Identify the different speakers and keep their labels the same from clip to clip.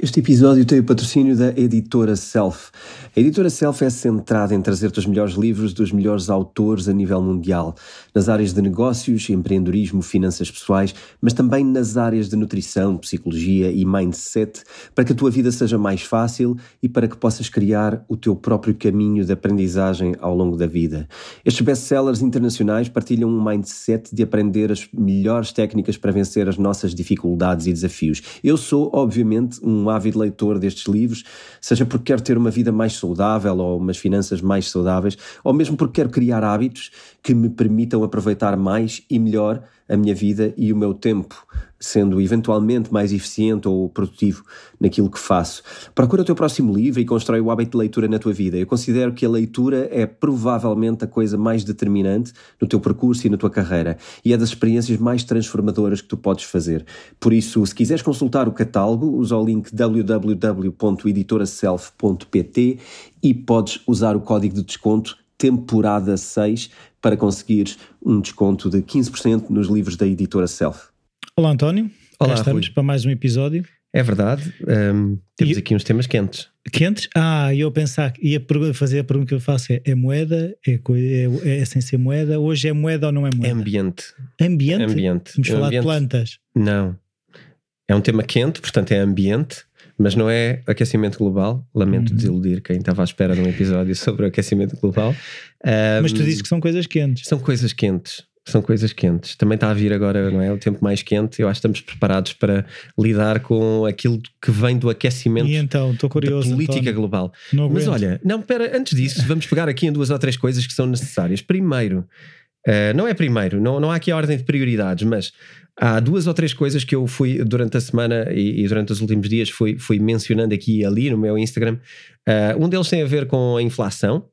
Speaker 1: Este episódio tem o patrocínio da editora Self. A editora Self é centrada em trazer-te os melhores livros dos melhores autores a nível mundial, nas áreas de negócios, empreendedorismo, finanças pessoais, mas também nas áreas de nutrição, psicologia e mindset, para que a tua vida seja mais fácil e para que possas criar o teu próprio caminho de aprendizagem ao longo da vida. Estes best-sellers internacionais partilham um mindset de aprender as melhores técnicas para vencer as nossas dificuldades e desafios. Eu sou, obviamente, um ávido leitor destes livros, seja porque quero ter uma vida mais ou umas finanças mais saudáveis, ou mesmo porque quero criar hábitos que me permitam aproveitar mais e melhor a minha vida e o meu tempo, sendo eventualmente mais eficiente ou produtivo naquilo que faço. Procura o teu próximo livro e constrói o hábito de leitura na tua vida. Eu considero que a leitura é provavelmente a coisa mais determinante no teu percurso e na tua carreira e é das experiências mais transformadoras que tu podes fazer. Por isso, se quiseres consultar o catálogo, usa o link www.editoraself.pt e podes usar o código de desconto temporada 6 para conseguires um desconto de 15% nos livros da editora Self.
Speaker 2: Olá António,
Speaker 3: Olá,
Speaker 2: cá estamos
Speaker 3: Rui.
Speaker 2: para mais um episódio.
Speaker 3: É verdade, hum, temos
Speaker 2: E-
Speaker 3: aqui uns temas quentes.
Speaker 2: Quentes? Ah, e eu pensar, ia fazer a pergunta que eu faço é, é moeda? É, é, é sem ser moeda? Hoje é moeda ou não é
Speaker 3: É
Speaker 2: moeda?
Speaker 3: ambiente.
Speaker 2: ambiente?
Speaker 3: ambiente.
Speaker 2: Vamos
Speaker 3: É
Speaker 2: falar
Speaker 3: ambiente.
Speaker 2: de plantas.
Speaker 3: Não. É um tema quente, portanto é ambiente, mas não é aquecimento global. Lamento
Speaker 2: Uhum.
Speaker 3: desiludir quem estava à espera de um episódio sobre o aquecimento global. Hum,
Speaker 2: Mas tu dizes que são coisas quentes.
Speaker 3: São coisas quentes. São coisas quentes. Também está a vir agora, não é? O tempo mais quente. Eu acho que estamos preparados para lidar com aquilo que vem do aquecimento
Speaker 2: E então, estou
Speaker 3: da
Speaker 2: curioso.
Speaker 3: política
Speaker 2: António.
Speaker 3: global.
Speaker 2: Não
Speaker 3: Mas olha, não, espera, antes disso, vamos pegar aqui em duas ou três coisas que são necessárias. Primeiro, eh, não é primeiro, não, não há aqui a ordem de prioridades, mas há duas ou três coisas que eu fui durante a semana e, e durante os últimos dias fui, fui mencionando aqui e ali no meu Instagram. Eh, um deles tem a ver com a inflação.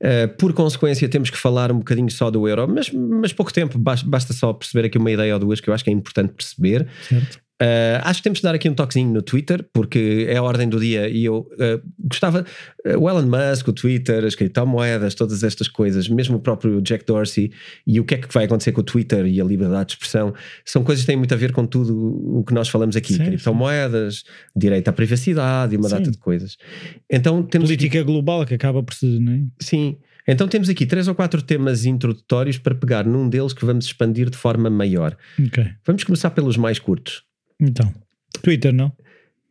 Speaker 3: Uh, por consequência, temos que falar um bocadinho só do euro, mas, mas pouco tempo, basta, basta só perceber aqui uma ideia ou duas que eu acho que é importante perceber.
Speaker 2: Certo.
Speaker 3: Uh, acho que temos de dar aqui um toquezinho no Twitter, porque é a ordem do dia e eu uh, gostava. uh, o Elon Musk, o Twitter, as criptomoedas, todas estas coisas, mesmo o próprio Jack Dorsey e o que é que vai acontecer com o Twitter e a liberdade de expressão, são coisas que têm muito a ver com tudo o que nós falamos aqui:
Speaker 2: Sim,
Speaker 3: criptomoedas, direito à privacidade e uma
Speaker 2: Sim.
Speaker 3: data de coisas. Então temos. aqui-
Speaker 2: Política global que acaba por ser, não é?
Speaker 3: Sim. Então temos aqui três ou quatro temas introdutórios para pegar num deles que vamos expandir de forma maior.
Speaker 2: Ok.
Speaker 3: Vamos começar pelos mais curtos.
Speaker 2: Então, Twitter, não?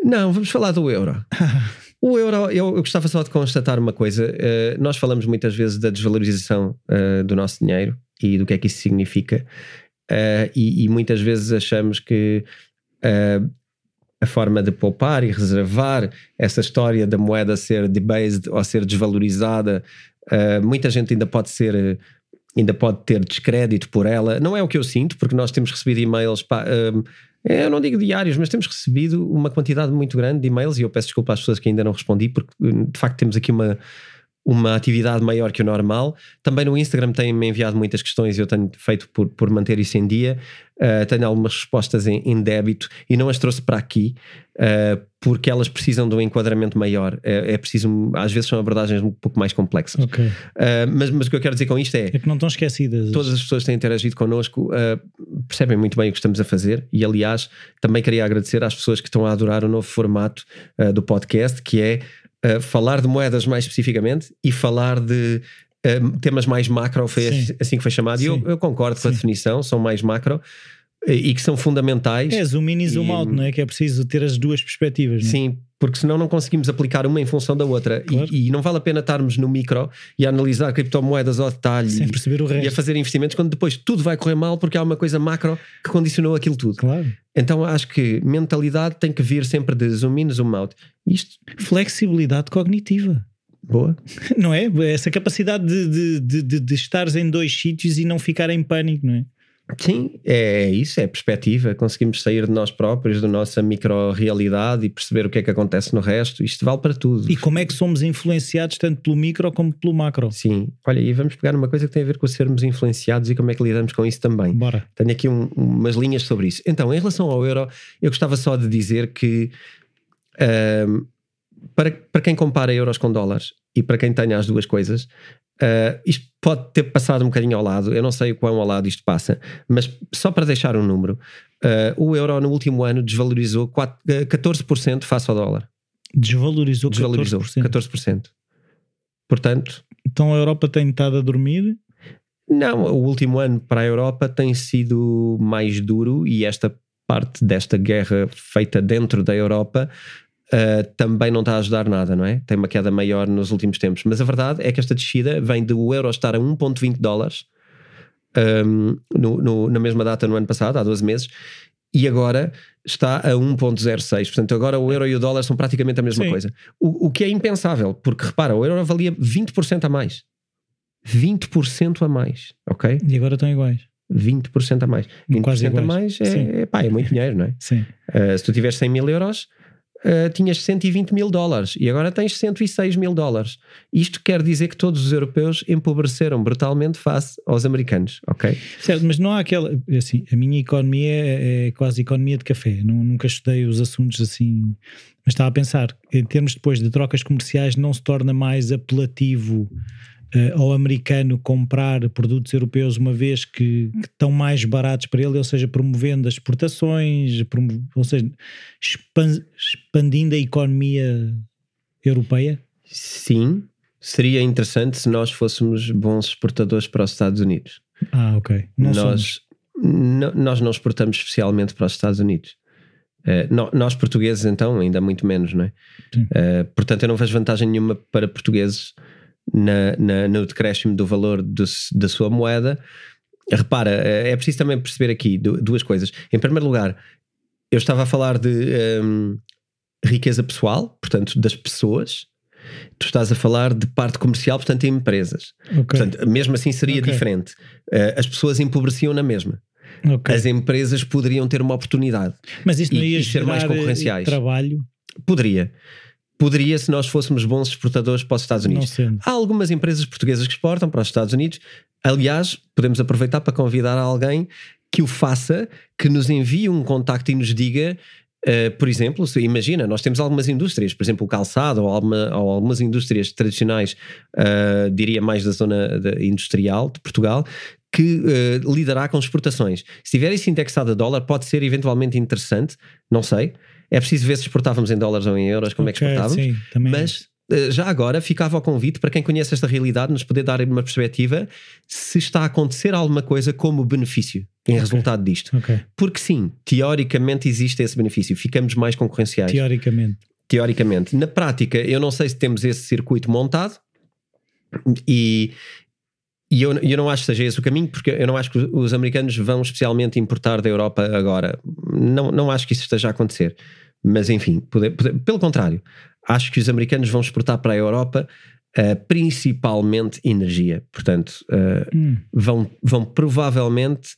Speaker 3: Não, vamos falar do euro. O euro, eu, eu gostava só de constatar uma coisa. eh, nós falamos muitas vezes da desvalorização eh, do nosso dinheiro e do que é que isso significa. Eh, e, e muitas vezes achamos que a forma de poupar e reservar essa história da moeda ser debased ou ser desvalorizada, muita gente ainda pode ser. Ainda pode ter descrédito por ela. Não é o que eu sinto, porque nós temos recebido e-mails. pá, eh, eu não digo diários, mas temos recebido uma quantidade muito grande de e-mails e eu peço desculpa às pessoas que ainda não respondi, porque eh, de facto temos aqui uma, uma atividade maior que o normal. Também no Instagram têm-me enviado muitas questões e eu tenho feito por, por manter isso em dia. Uh, tenho algumas respostas em, em débito e não as trouxe para aqui uh, porque elas precisam de um enquadramento maior. É, é preciso, às vezes são abordagens um pouco mais complexas.
Speaker 2: Ok.
Speaker 3: Uh, mas, mas o que eu quero dizer com isto é
Speaker 2: É que não estão esquecidas.
Speaker 3: todas as pessoas que têm interagido connosco percebem muito bem o que estamos a fazer e aliás também queria agradecer às pessoas que estão a adorar o novo formato do podcast que é uh, falar de moedas mais especificamente e falar de uh, temas mais macro foi
Speaker 2: Sim.
Speaker 3: assim que foi chamado e eu,
Speaker 2: Sim.
Speaker 3: eu concordo com a
Speaker 2: Sim.
Speaker 3: definição, são mais macro e, e que são fundamentais
Speaker 2: É zoom in e zoom
Speaker 3: E-
Speaker 2: out, não é? Que é preciso ter as duas perspectivas. não é?
Speaker 3: Sim, porque senão não conseguimos aplicar uma em função da outra. E-
Speaker 2: Claro.
Speaker 3: E, não vale a pena estarmos no micro e a analisar criptomoedas ao detalhe
Speaker 2: Sem
Speaker 3: e-
Speaker 2: perceber o
Speaker 3: e a
Speaker 2: resto.
Speaker 3: fazer investimentos quando depois tudo vai correr mal porque há uma coisa macro que condicionou aquilo tudo.
Speaker 2: Claro.
Speaker 3: Então acho que mentalidade tem que vir sempre de zoom in, zoom out. Isto,
Speaker 2: Flexibilidade cognitiva.
Speaker 3: boa.
Speaker 2: Não é? Essa capacidade de, de, de, de, de estares em dois sítios e não ficar em pânico, não é?
Speaker 3: Sim, é isso, é a perspectiva. Conseguimos sair de nós próprios, da nossa micro-realidade e perceber o que é que acontece no resto. Isto vale para tudo.
Speaker 2: E como é que somos influenciados tanto pelo micro como pelo macro?
Speaker 3: Sim, olha, e vamos pegar uma coisa que tem a ver com sermos influenciados e como é que lidamos com isso também.
Speaker 2: Bora.
Speaker 3: Tenho aqui um- umas linhas sobre isso. Então, em relação ao euro, eu gostava só de dizer que ahm, para, para quem compara euros com dólares e para quem tenha as duas coisas, Uh, isto pode ter passado um bocadinho ao lado, eu não sei o quão ao lado isto passa, mas só para deixar um número, uh, o euro no último ano desvalorizou 4, 14% face ao dólar.
Speaker 2: Desvalorizou,
Speaker 3: Desvalorizou
Speaker 2: 14%.
Speaker 3: 14%. Portanto,
Speaker 2: Então a Europa tem estado a dormir.
Speaker 3: não, o último ano para a Europa tem sido mais duro e esta parte desta guerra feita dentro da Europa uh, também não está a ajudar nada, não é? Tem uma queda maior nos últimos tempos. Mas a verdade é que esta descida vem do euro estar a 1,20 dólares um, no- no- na mesma data no ano passado, há 12 meses, e agora está a 1,06. Portanto, agora o euro e o dólar são praticamente a mesma
Speaker 2: Sim.
Speaker 3: coisa. O, o que é impensável, porque repara, o euro valia 20% a mais. 20% a mais, ok?
Speaker 2: E agora estão iguais.
Speaker 3: 20% a mais. 20%
Speaker 2: Quase
Speaker 3: a mais
Speaker 2: Sim.
Speaker 3: é, pá, é muito dinheiro, não é?
Speaker 2: Sim.
Speaker 3: Uh, se tu tiveres 100 mil euros, uh, tinhas 120 mil dólares e agora tens 106 mil dólares. Isto quer dizer que todos os europeus empobreceram brutalmente face aos americanos, ok?
Speaker 2: Certo, mas não há aquela. Assim, a minha economia é, é quase economia de café. Não, nunca estudei os assuntos assim. Mas estava a pensar, em termos depois de trocas comerciais, não se torna mais apelativo eh, ao americano comprar produtos europeus uma vez que, que estão mais baratos para ele, ou seja, promovendo as exportações, promo- ou seja, expan- expandindo a economia europeia?
Speaker 3: Sim, seria interessante se nós fôssemos bons exportadores para os Estados Unidos.
Speaker 2: Ah, ok. Não
Speaker 3: nós, nós não exportamos especialmente para os Estados Unidos. Nó- nós portugueses então ainda muito menos, não é? Eh, portanto eu não vejo vantagem nenhuma para portugueses na, na- no decréscimo do valor do da sua moeda. Repara, eh, é preciso também perceber aqui du- duas coisas. Em primeiro lugar, eu estava a falar de ehm, riqueza pessoal, portanto das pessoas. Tu estás a falar de parte comercial, portanto em empresas.
Speaker 2: Ok.
Speaker 3: Portanto, mesmo assim seria
Speaker 2: Ok.
Speaker 3: diferente. Eh, as pessoas empobreciam na mesma.
Speaker 2: ok.
Speaker 3: As empresas poderiam ter uma oportunidade.
Speaker 2: Mas isso não
Speaker 3: e-
Speaker 2: ia
Speaker 3: e ser mais
Speaker 2: eh,
Speaker 3: concorrenciais.
Speaker 2: trabalho,
Speaker 3: Poderia. Poderia se nós fôssemos bons exportadores para os Estados Unidos. Há algumas empresas portuguesas que exportam para os Estados Unidos. Aliás, podemos aproveitar para convidar alguém que o faça, que nos envie um contacto e nos diga. eh, por exemplo, se, imagina, nós temos algumas indústrias, por exemplo, o calçado ou, alguma- ou algumas indústrias tradicionais, eh, diria mais da zona industrial de Portugal, que eh, lidará com exportações. Se tiver isso indexado a dólar, pode ser eventualmente interessante, não sei. É preciso ver se exportávamos em dólares ou em euros, como é que exportávamos.
Speaker 2: sim, também
Speaker 3: Mas eh, já agora ficava ao convite para quem conhece esta realidade nos poder dar uma perspectiva se está a acontecer alguma coisa como benefício em
Speaker 2: Ok.
Speaker 3: resultado disto.
Speaker 2: Ok,
Speaker 3: Porque sim, teoricamente existe esse benefício, ficamos mais concorrenciais.
Speaker 2: teoricamente.
Speaker 3: Teoricamente. Na prática, eu não sei se temos esse circuito montado e. E eu, eu não acho que seja esse o caminho, porque eu não acho que os americanos vão especialmente importar da Europa agora. Não, não acho que isso esteja a acontecer. Mas enfim, pode- pode- pelo contrário, acho que os americanos vão exportar para a Europa eh, principalmente energia. Portanto, eh,
Speaker 2: Hum,
Speaker 3: vão, vão provavelmente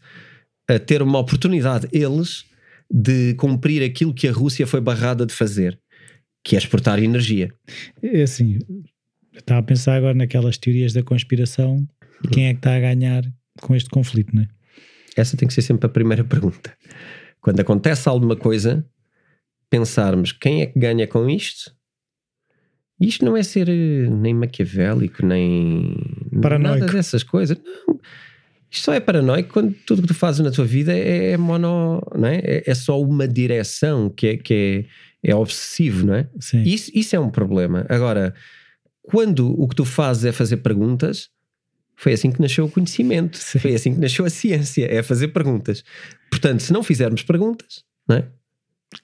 Speaker 3: eh, ter uma oportunidade, eles, de cumprir aquilo que a Rússia foi barrada de fazer, que é exportar energia.
Speaker 2: é assim, eu estava a pensar agora naquelas teorias da conspiração. Quem é que está a ganhar com este conflito, não é?
Speaker 3: Essa tem que ser sempre a primeira pergunta. Quando acontece alguma coisa, pensarmos quem é que ganha com isto? Isto não é ser eh, nem maquiavélico, nem
Speaker 2: Paranoico.
Speaker 3: nada dessas coisas. Não. Isto só é paranoico quando tudo que tu fazes na tua vida é, é mono, não é? É, é só uma direção que é, que é, é obsessivo, não é?
Speaker 2: Sim.
Speaker 3: Isso, isso é um problema. Agora, quando o que tu fazes é fazer perguntas, foi assim que nasceu o conhecimento,
Speaker 2: Sim.
Speaker 3: foi assim que nasceu a ciência, é fazer perguntas. Portanto, se não fizermos perguntas, não é?
Speaker 2: claro,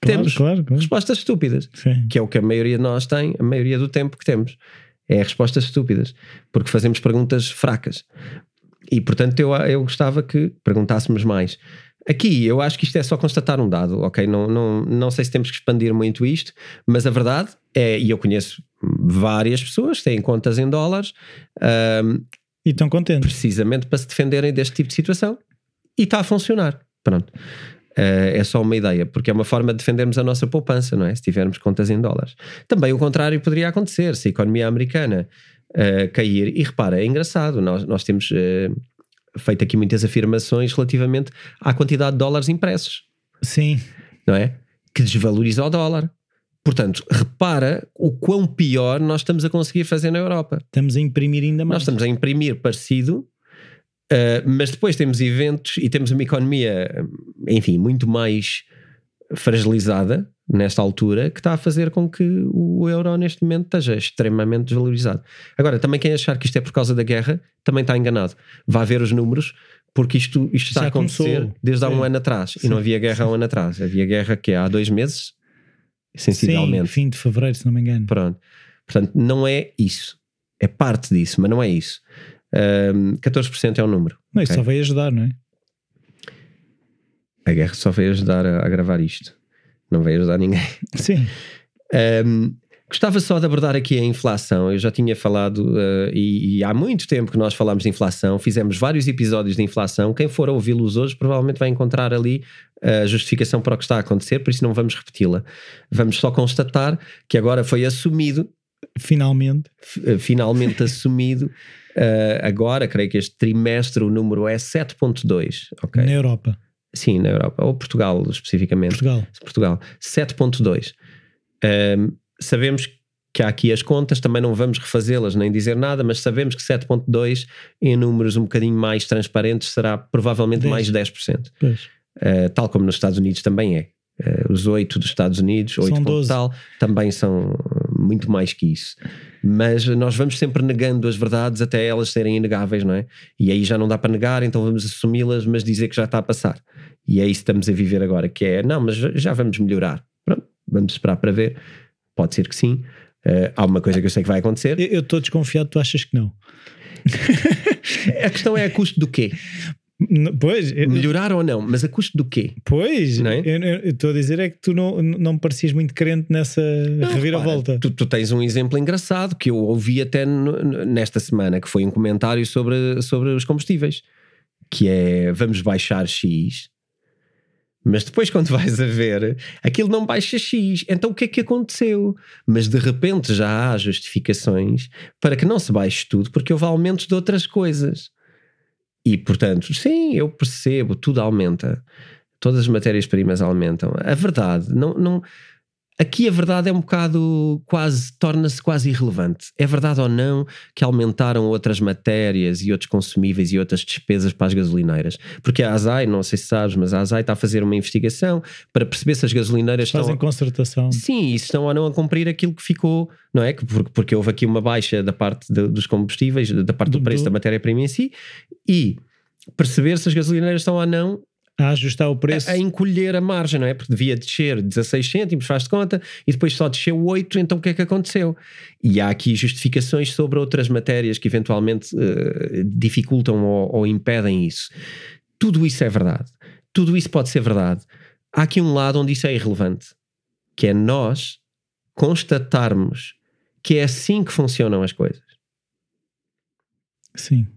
Speaker 3: temos
Speaker 2: claro, claro.
Speaker 3: respostas estúpidas,
Speaker 2: Sim.
Speaker 3: que é o que a maioria de nós tem, a maioria do tempo que temos. É respostas estúpidas, porque fazemos perguntas fracas. E portanto, eu, eu gostava que perguntássemos mais. Aqui, eu acho que isto é só constatar um dado, ok? Não, não, não sei se temos que expandir muito isto, mas a verdade é, e eu conheço várias pessoas que têm contas em dólares, ahm,
Speaker 2: E estão contentes.
Speaker 3: precisamente para se defenderem deste tipo de situação e está a funcionar. Pronto. Eh, é só uma ideia, porque é uma forma de defendermos a nossa poupança, não é? Se tivermos contas em dólares. Também o contrário poderia acontecer, se a economia americana eh, cair. E repara, é engraçado, nós, nós temos eh, feito aqui muitas afirmações relativamente à quantidade de dólares impressos,
Speaker 2: Sim.
Speaker 3: não é? Que desvaloriza o dólar. Portanto, repara o quão pior nós estamos a conseguir fazer na Europa.
Speaker 2: Estamos a imprimir ainda mais.
Speaker 3: Nós estamos a imprimir parecido, uh, mas depois temos eventos e temos uma economia, enfim, muito mais fragilizada nesta altura, que está a fazer com que o euro neste momento esteja extremamente desvalorizado. Agora, também quem achar que isto é por causa da guerra, também está enganado. Vá ver os números, porque isto, isto está
Speaker 2: Já
Speaker 3: a acontecer
Speaker 2: começou.
Speaker 3: desde há um
Speaker 2: Sim.
Speaker 3: ano atrás.
Speaker 2: Sim.
Speaker 3: E não havia guerra há um ano atrás. Havia guerra que é há dois meses,
Speaker 2: Sim,
Speaker 3: sensivelmente.
Speaker 2: fim de fevereiro, se não me engano.
Speaker 3: Pronto. Portanto, não é isso. É parte disso, mas não é isso. Ahm, 14% é o número.
Speaker 2: Não, isso
Speaker 3: ok?
Speaker 2: só veio ajudar, não é?
Speaker 3: A guerra só veio ajudar a, a gravar isto. Não veio ajudar ninguém.
Speaker 2: Sim.
Speaker 3: Um, gostava só de abordar aqui a inflação. Eu já tinha falado, uh, e, e há muito tempo que nós falámos de inflação, fizemos vários episódios de inflação. Quem for ouvi-los hoje provavelmente vai encontrar ali a justificação para o que está a acontecer, por isso não vamos repeti-la. Vamos só constatar que agora foi assumido,
Speaker 2: Finalmente.
Speaker 3: uh, finalmente assumido. uh, agora, creio que este trimestre o número é 7.2, ok?
Speaker 2: Na Europa.
Speaker 3: Sim, na Europa, ou Portugal especificamente.
Speaker 2: Portugal.
Speaker 3: Portugal, 7.2. Ahm, sabemos que há aqui as contas, também não vamos refazê-las nem dizer nada, mas sabemos que 7.2 em números um bocadinho mais transparentes será provavelmente
Speaker 2: 10.
Speaker 3: mais 10%.
Speaker 2: Pois.
Speaker 3: Ah, tal como nos Estados Unidos também é. Ah, os 8 dos Estados Unidos, 8
Speaker 2: São
Speaker 3: ponto
Speaker 2: 12.
Speaker 3: tal, também são ah, muito mais que isso. Mas nós vamos sempre negando as verdades até elas serem inegáveis, não é? E aí já não dá para negar, então vamos assumi-las, mas dizer que já está a passar. E é isso que estamos a viver agora, que é, não, mas já vamos melhorar. Pronto, vamos esperar para ver. Pode ser que sim. Ah, há uma coisa que eu sei que vai acontecer.
Speaker 2: Eu estou desconfiado, tu achas que não?
Speaker 3: A questão é a custo do quê?
Speaker 2: Pois, eu-
Speaker 3: Melhorar ou não, mas a custo do quê?
Speaker 2: pois,
Speaker 3: Não é?
Speaker 2: eu eu- eu estou a dizer é que tu não, não me parecias muito crente nessa reviravolta.
Speaker 3: Repara, Tu, tu tens um exemplo engraçado que eu ouvi até nesta semana, que foi um comentário sobre, sobre os combustíveis, que é vamos baixar X, mas depois quando vais a ver, aquilo não baixa X. Então o que é que aconteceu? Mas de repente já há justificações para que não se baixe tudo, porque houve aumentos de outras coisas. E portanto, sim, eu percebo, tudo aumenta. Todas as matérias-primas aumentam. A verdade, não, não, aqui a verdade é um bocado quase, torna-se quase irrelevante. É verdade ou não que aumentaram outras matérias e outros consumíveis e outras despesas para as gasolineiras? Porque a ASAI, não sei se sabes, mas a ASAI está a fazer uma investigação para perceber se as gasolineiras
Speaker 2: Fazem
Speaker 3: estão.
Speaker 2: concertação.
Speaker 3: Sim, e se estão ou não a cumprir aquilo que ficou, não é? Que Porque, porque houve aqui uma baixa da parte de- dos combustíveis, da parte do,
Speaker 2: Do-
Speaker 3: preço
Speaker 2: do-
Speaker 3: da matéria-prima em si, e perceber se as gasolineiras estão ou não
Speaker 2: A ajustar o preço.
Speaker 3: a, a encolher a margem, não é? Porque devia descer 16 cêntimos, faz de conta, e depois só desceu 8, então o que é que aconteceu? E há aqui justificações sobre outras matérias que eventualmente eh, dificultam ou, ou impedem isso. Tudo isso é verdade. Tudo isso pode ser verdade. Há aqui um lado onde isso é irrelevante, que é nós constatarmos que é assim que funcionam as coisas.
Speaker 2: Sim.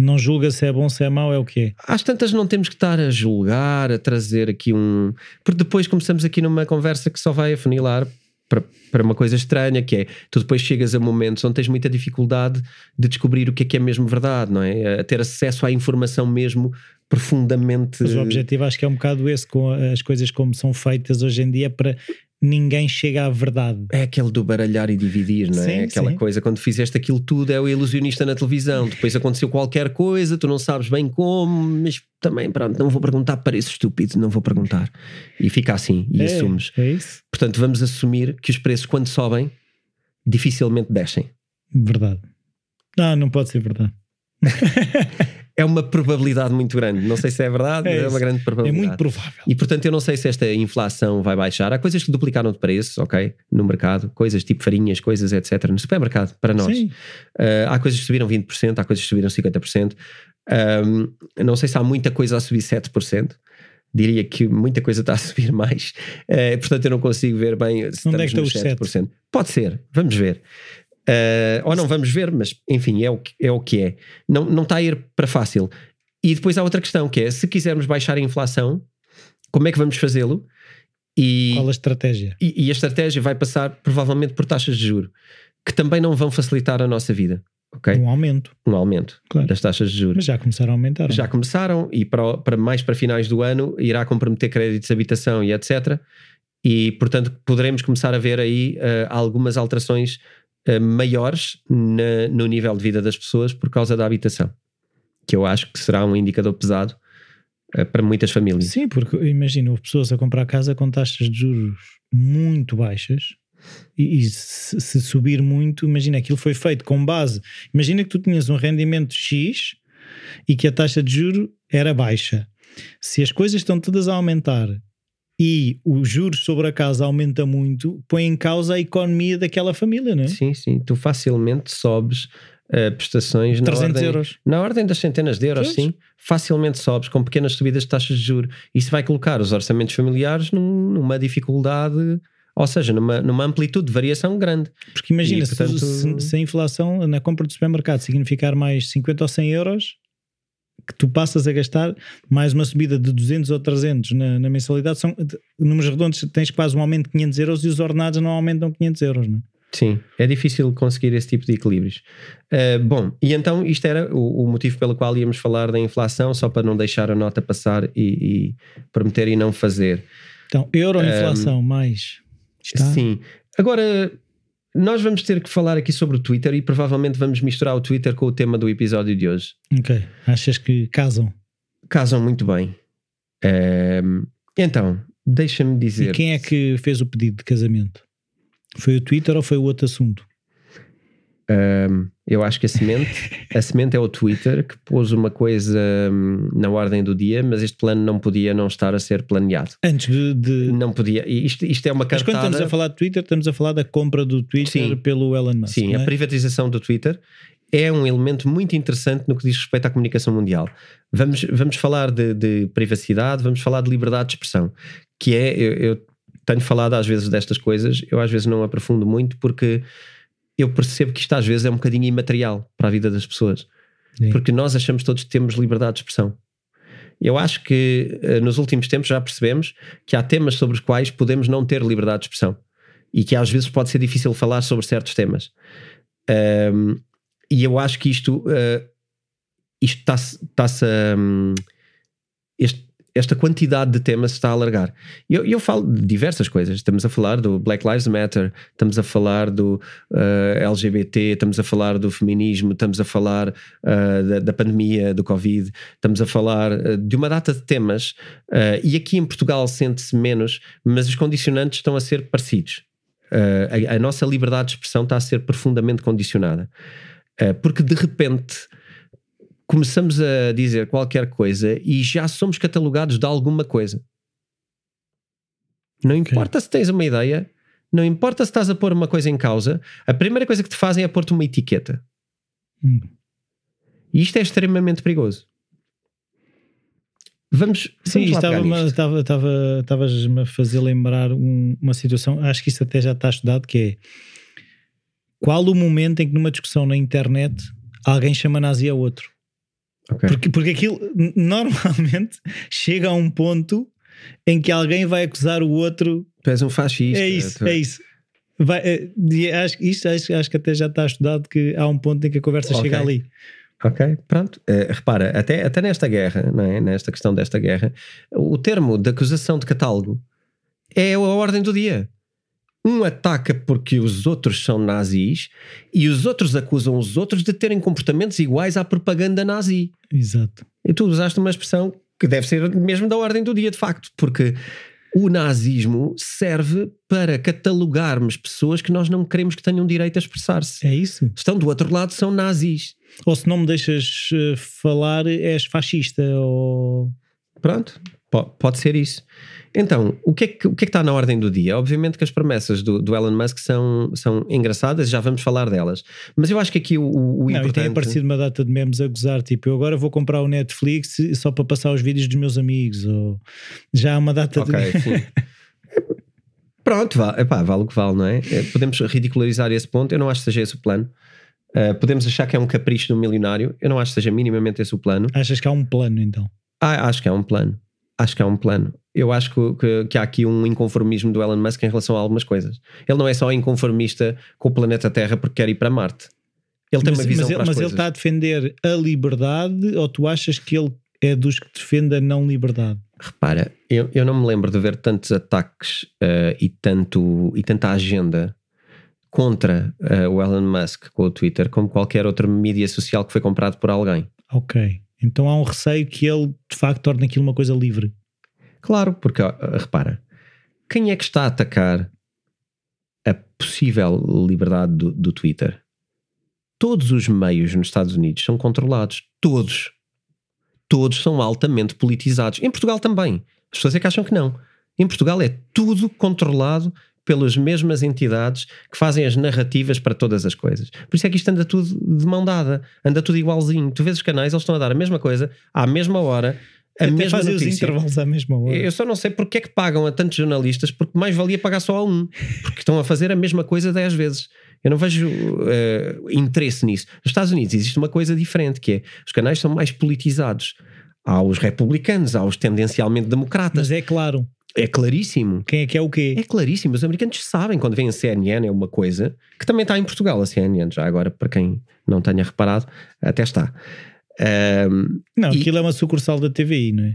Speaker 2: Não julga se é bom, se é mau, é o que é.
Speaker 3: Às tantas não temos que estar a julgar, a trazer aqui um. Porque depois começamos aqui numa conversa que só vai afunilar para, para uma coisa estranha, que é tu depois chegas a momentos onde tens muita dificuldade de descobrir o que é que é mesmo verdade, não é? A ter acesso à informação mesmo profundamente.
Speaker 2: Mas o objetivo acho que é um bocado esse, com as coisas como são feitas hoje em dia, para ninguém chega à verdade.
Speaker 3: É aquele do baralhar e dividir, não é?
Speaker 2: Sim,
Speaker 3: Aquela
Speaker 2: sim.
Speaker 3: coisa, quando fizeste aquilo tudo, é o ilusionista na televisão. Depois aconteceu qualquer coisa, tu não sabes bem como, mas também, pronto, não vou perguntar, parece estúpido, não vou perguntar. E fica assim, e
Speaker 2: é,
Speaker 3: assumes.
Speaker 2: é isso?
Speaker 3: Portanto, vamos assumir que os preços, quando sobem, dificilmente descem.
Speaker 2: Verdade. Não, não pode ser verdade.
Speaker 3: É uma probabilidade muito grande. Não sei se é verdade,
Speaker 2: É
Speaker 3: mas é uma grande
Speaker 2: É
Speaker 3: probabilidade.
Speaker 2: muito provável.
Speaker 3: E portanto, eu não sei se esta inflação vai baixar. Há coisas que duplicaram de preço, ok? No mercado, coisas tipo farinhas, coisas, etc. No supermercado, para nós.
Speaker 2: Sim.
Speaker 3: Uh, há coisas que subiram 20%, há coisas que subiram 50%. Um, não sei se há muita coisa a subir 7%. Diria que muita coisa está a subir mais. Uh, portanto, eu não consigo ver bem se
Speaker 2: Onde é
Speaker 3: estamos
Speaker 2: que
Speaker 3: nos
Speaker 2: estão os
Speaker 3: 7%. Pode ser, vamos ver. Uh, ou não vamos ver, mas enfim, é o que é. O que é. Não, não está a ir para fácil. E depois há outra questão que é: se quisermos baixar a inflação, como é que vamos fazê-lo? E,
Speaker 2: Qual a estratégia?
Speaker 3: e, e a estratégia vai passar provavelmente por taxas de juro, que também não vão facilitar a nossa vida. ok?
Speaker 2: Um aumento.
Speaker 3: um aumento
Speaker 2: Claro.
Speaker 3: das taxas de juros.
Speaker 2: Mas já começaram a aumentar.
Speaker 3: Já começaram e para, para mais para finais do ano irá comprometer créditos de habitação e etc. E, portanto, poderemos começar a ver aí uh, algumas alterações maiores na, no nível de vida das pessoas por causa da habitação, que eu acho que será um indicador pesado uh, para muitas famílias.
Speaker 2: Sim, porque imagino pessoas a comprar casa com taxas de juros muito baixas. E, e se, se, subir muito, imagina aquilo foi feito com base. Imagina que tu tinhas um rendimento X e que a taxa de juro era baixa. Se as coisas estão todas a aumentar e os juros sobre a casa aumenta muito, põe em causa a economia daquela família, não é?
Speaker 3: Sim, sim. Tu facilmente sobes uh, prestações
Speaker 2: 300
Speaker 3: na ordem,
Speaker 2: euros.
Speaker 3: Na ordem das centenas de euros, sim. Facilmente sobes com pequenas subidas de taxas de juros. Isso vai colocar os orçamentos familiares num- numa dificuldade, ou seja, numa, numa amplitude de variação grande.
Speaker 2: Porque imagina,
Speaker 3: E,
Speaker 2: se-
Speaker 3: portanto-
Speaker 2: se, se a inflação na compra do supermercado significar mais 50 ou 100 euros, que tu passas a gastar mais uma subida de 200 ou 300 na, na mensalidade, são números redondos, tens quase um aumento de 500 euros e os ordenados não aumentam 500 euros, não é?
Speaker 3: Sim, é difícil conseguir esse tipo de equilíbrios. Uh, bom, e então isto era o, o motivo pelo qual íamos falar da inflação, só para não deixar a nota passar e, e prometer e não fazer.
Speaker 2: Então, euro inflação mais. Está?
Speaker 3: Sim. Agora, nós vamos ter que falar aqui sobre o Twitter e provavelmente vamos misturar o Twitter com o tema do episódio de hoje.
Speaker 2: Ok. Achas que casam?
Speaker 3: Casam muito bem. Um, então, deixa-me
Speaker 2: E
Speaker 3: dizer.
Speaker 2: quem é que fez o pedido de casamento? Foi o Twitter ou foi o outro assunto?
Speaker 3: Um, eu acho que a semente, a semente é o Twitter que pôs uma coisa hum, na ordem do dia, mas este plano não podia não estar a ser planeado.
Speaker 2: Antes de. de-
Speaker 3: Não podia. Isto, isto é uma
Speaker 2: Mas quando
Speaker 3: cartada.
Speaker 2: estamos a falar de Twitter, estamos a falar da compra do Twitter
Speaker 3: Sim.
Speaker 2: pelo Elon Musk.
Speaker 3: Sim,
Speaker 2: não
Speaker 3: a
Speaker 2: é?
Speaker 3: privatização do Twitter é um elemento muito interessante no que diz respeito à comunicação mundial. Vamos, vamos falar de, de privacidade, vamos falar de liberdade de expressão, que é, eu, eu tenho falado às vezes destas coisas, eu às vezes não aprofundo muito porque eu percebo que isto às vezes é um bocadinho imaterial para a vida das pessoas.
Speaker 2: Sim.
Speaker 3: Porque nós achamos todos que temos liberdade de expressão. Eu acho que eh, nos últimos tempos já percebemos que há temas sobre os quais podemos não ter liberdade de expressão e que às vezes pode ser difícil falar sobre certos temas. Ahm, e eu acho que isto, eh, isto está-se. está-se, ahm, este- esta quantidade de temas está a alargar. Eu, eu falo de diversas coisas. Estamos a falar do Black Lives Matter, estamos a falar do eh, LGBT, estamos a falar do feminismo, estamos a falar eh, da, da pandemia, do Covid, estamos a falar eh, de uma data de temas. e aqui em Portugal sente-se menos, mas os condicionantes estão a ser parecidos. A, a nossa liberdade de expressão está a ser profundamente condicionada. Porque de repente começamos a dizer qualquer coisa e já somos catalogados de alguma coisa. Não importa se tens uma ideia, não importa se estás a pôr uma coisa em causa, a primeira coisa que te fazem é pôr-te uma etiqueta.
Speaker 2: Hum.
Speaker 3: E isto é extremamente perigoso. Vamos,
Speaker 2: Sim, estava-me- estava- estava- estavas-me a fazer lembrar um- uma situação, acho que isso até já está estudado, que é qual o momento em que numa discussão na internet alguém chama nazi a outro?
Speaker 3: Ok.
Speaker 2: Porque, porque aquilo normalmente chega a um ponto em que alguém vai acusar o outro.
Speaker 3: Tu és um fascista.
Speaker 2: é isso,
Speaker 3: tu-
Speaker 2: é isso. Vai, é, e acho, isto acho, acho que até já está estudado que há um ponto em que a conversa
Speaker 3: Ok.
Speaker 2: chega ali.
Speaker 3: Ok, pronto. Eh, repara, até, até nesta guerra, não é? nesta questão desta guerra, o termo de acusação de catálogo é a ordem do dia. Um ataca porque os outros são nazis e os outros acusam os outros de terem comportamentos iguais à propaganda nazi.
Speaker 2: Exato.
Speaker 3: E tu usaste uma expressão que deve ser mesmo da ordem do dia, de facto, porque o nazismo serve para catalogarmos pessoas que nós não queremos que tenham direito a expressar-se.
Speaker 2: É isso.
Speaker 3: Estão do outro lado, são nazis.
Speaker 2: Ou se não me deixas eh, falar, és fascista. Ou...
Speaker 3: Pronto, pode ser isso. Então, o que, é que, o que é que está na ordem do dia? Obviamente que as promessas do, do Elon Musk são, são engraçadas e já vamos falar delas. Mas eu acho que aqui o, o,
Speaker 2: Não, e tem
Speaker 3: importante...
Speaker 2: aparecido uma data de memes a gozar, tipo, eu agora vou comprar o Netflix só para passar os vídeos dos meus amigos, ou já há uma data
Speaker 3: Ok,
Speaker 2: de.
Speaker 3: Pronto, vale, epá, vale o que vale, não é? Eh, Podemos ridicularizar esse ponto, eu não acho que seja esse o plano. Eh, podemos achar que é um capricho do milionário, eu não acho que seja minimamente esse o plano.
Speaker 2: Achas que há um plano então?
Speaker 3: Ah, acho que é um plano. Acho que é um plano. Eu acho que, que- que há aqui um inconformismo do Elon Musk em relação a algumas coisas. Ele não é só inconformista com o planeta Terra porque quer ir para Marte. Ele tem
Speaker 2: mas
Speaker 3: uma visão
Speaker 2: mas ele, mas ele está a defender a liberdade ou tu achas que ele é dos que defende a não liberdade.
Speaker 3: Repara, eu, eu não me lembro de ver tantos ataques uh, e, tanto, e tanta agenda contra uh, o Elon Musk com o Twitter como qualquer outra mídia social que foi comprado por alguém.
Speaker 2: Ok. Então há um receio que ele de facto torne aquilo uma coisa livre.
Speaker 3: Claro, porque repara, quem é que está a atacar a possível liberdade do, do Twitter? Todos os meios nos Estados Unidos são controlados. Todos todos são altamente politizados. Em Portugal também. As pessoas é que acham que não. Em Portugal é tudo controlado pelas mesmas entidades que fazem as narrativas para todas as coisas. Por isso é que isto anda tudo de mão dada, anda tudo igualzinho. Tu vês os canais, eles estão a dar a mesma coisa, à mesma hora, a
Speaker 2: Até
Speaker 3: mesma
Speaker 2: fazem os
Speaker 3: notícia.
Speaker 2: intervalos à mesma hora.
Speaker 3: Eu só não sei porque é que pagam a tantos jornalistas, porque mais valia pagar só a um, porque estão a fazer a mesma coisa dez vezes. Eu não vejo uh, interesse nisso. Nos Estados Unidos existe uma coisa diferente, que é os canais são mais politizados. Há os republicanos, há os tendencialmente democratas.
Speaker 2: Mas é claro,
Speaker 3: É claríssimo.
Speaker 2: quem é que é o quê?
Speaker 3: É claríssimo. Os americanos sabem quando vem a CNN é uma coisa que também está em Portugal, a CNN, já agora, para quem não tenha reparado, até está. Ahm,
Speaker 2: Não,
Speaker 3: E-
Speaker 2: aquilo é uma sucursal da TVI, não é?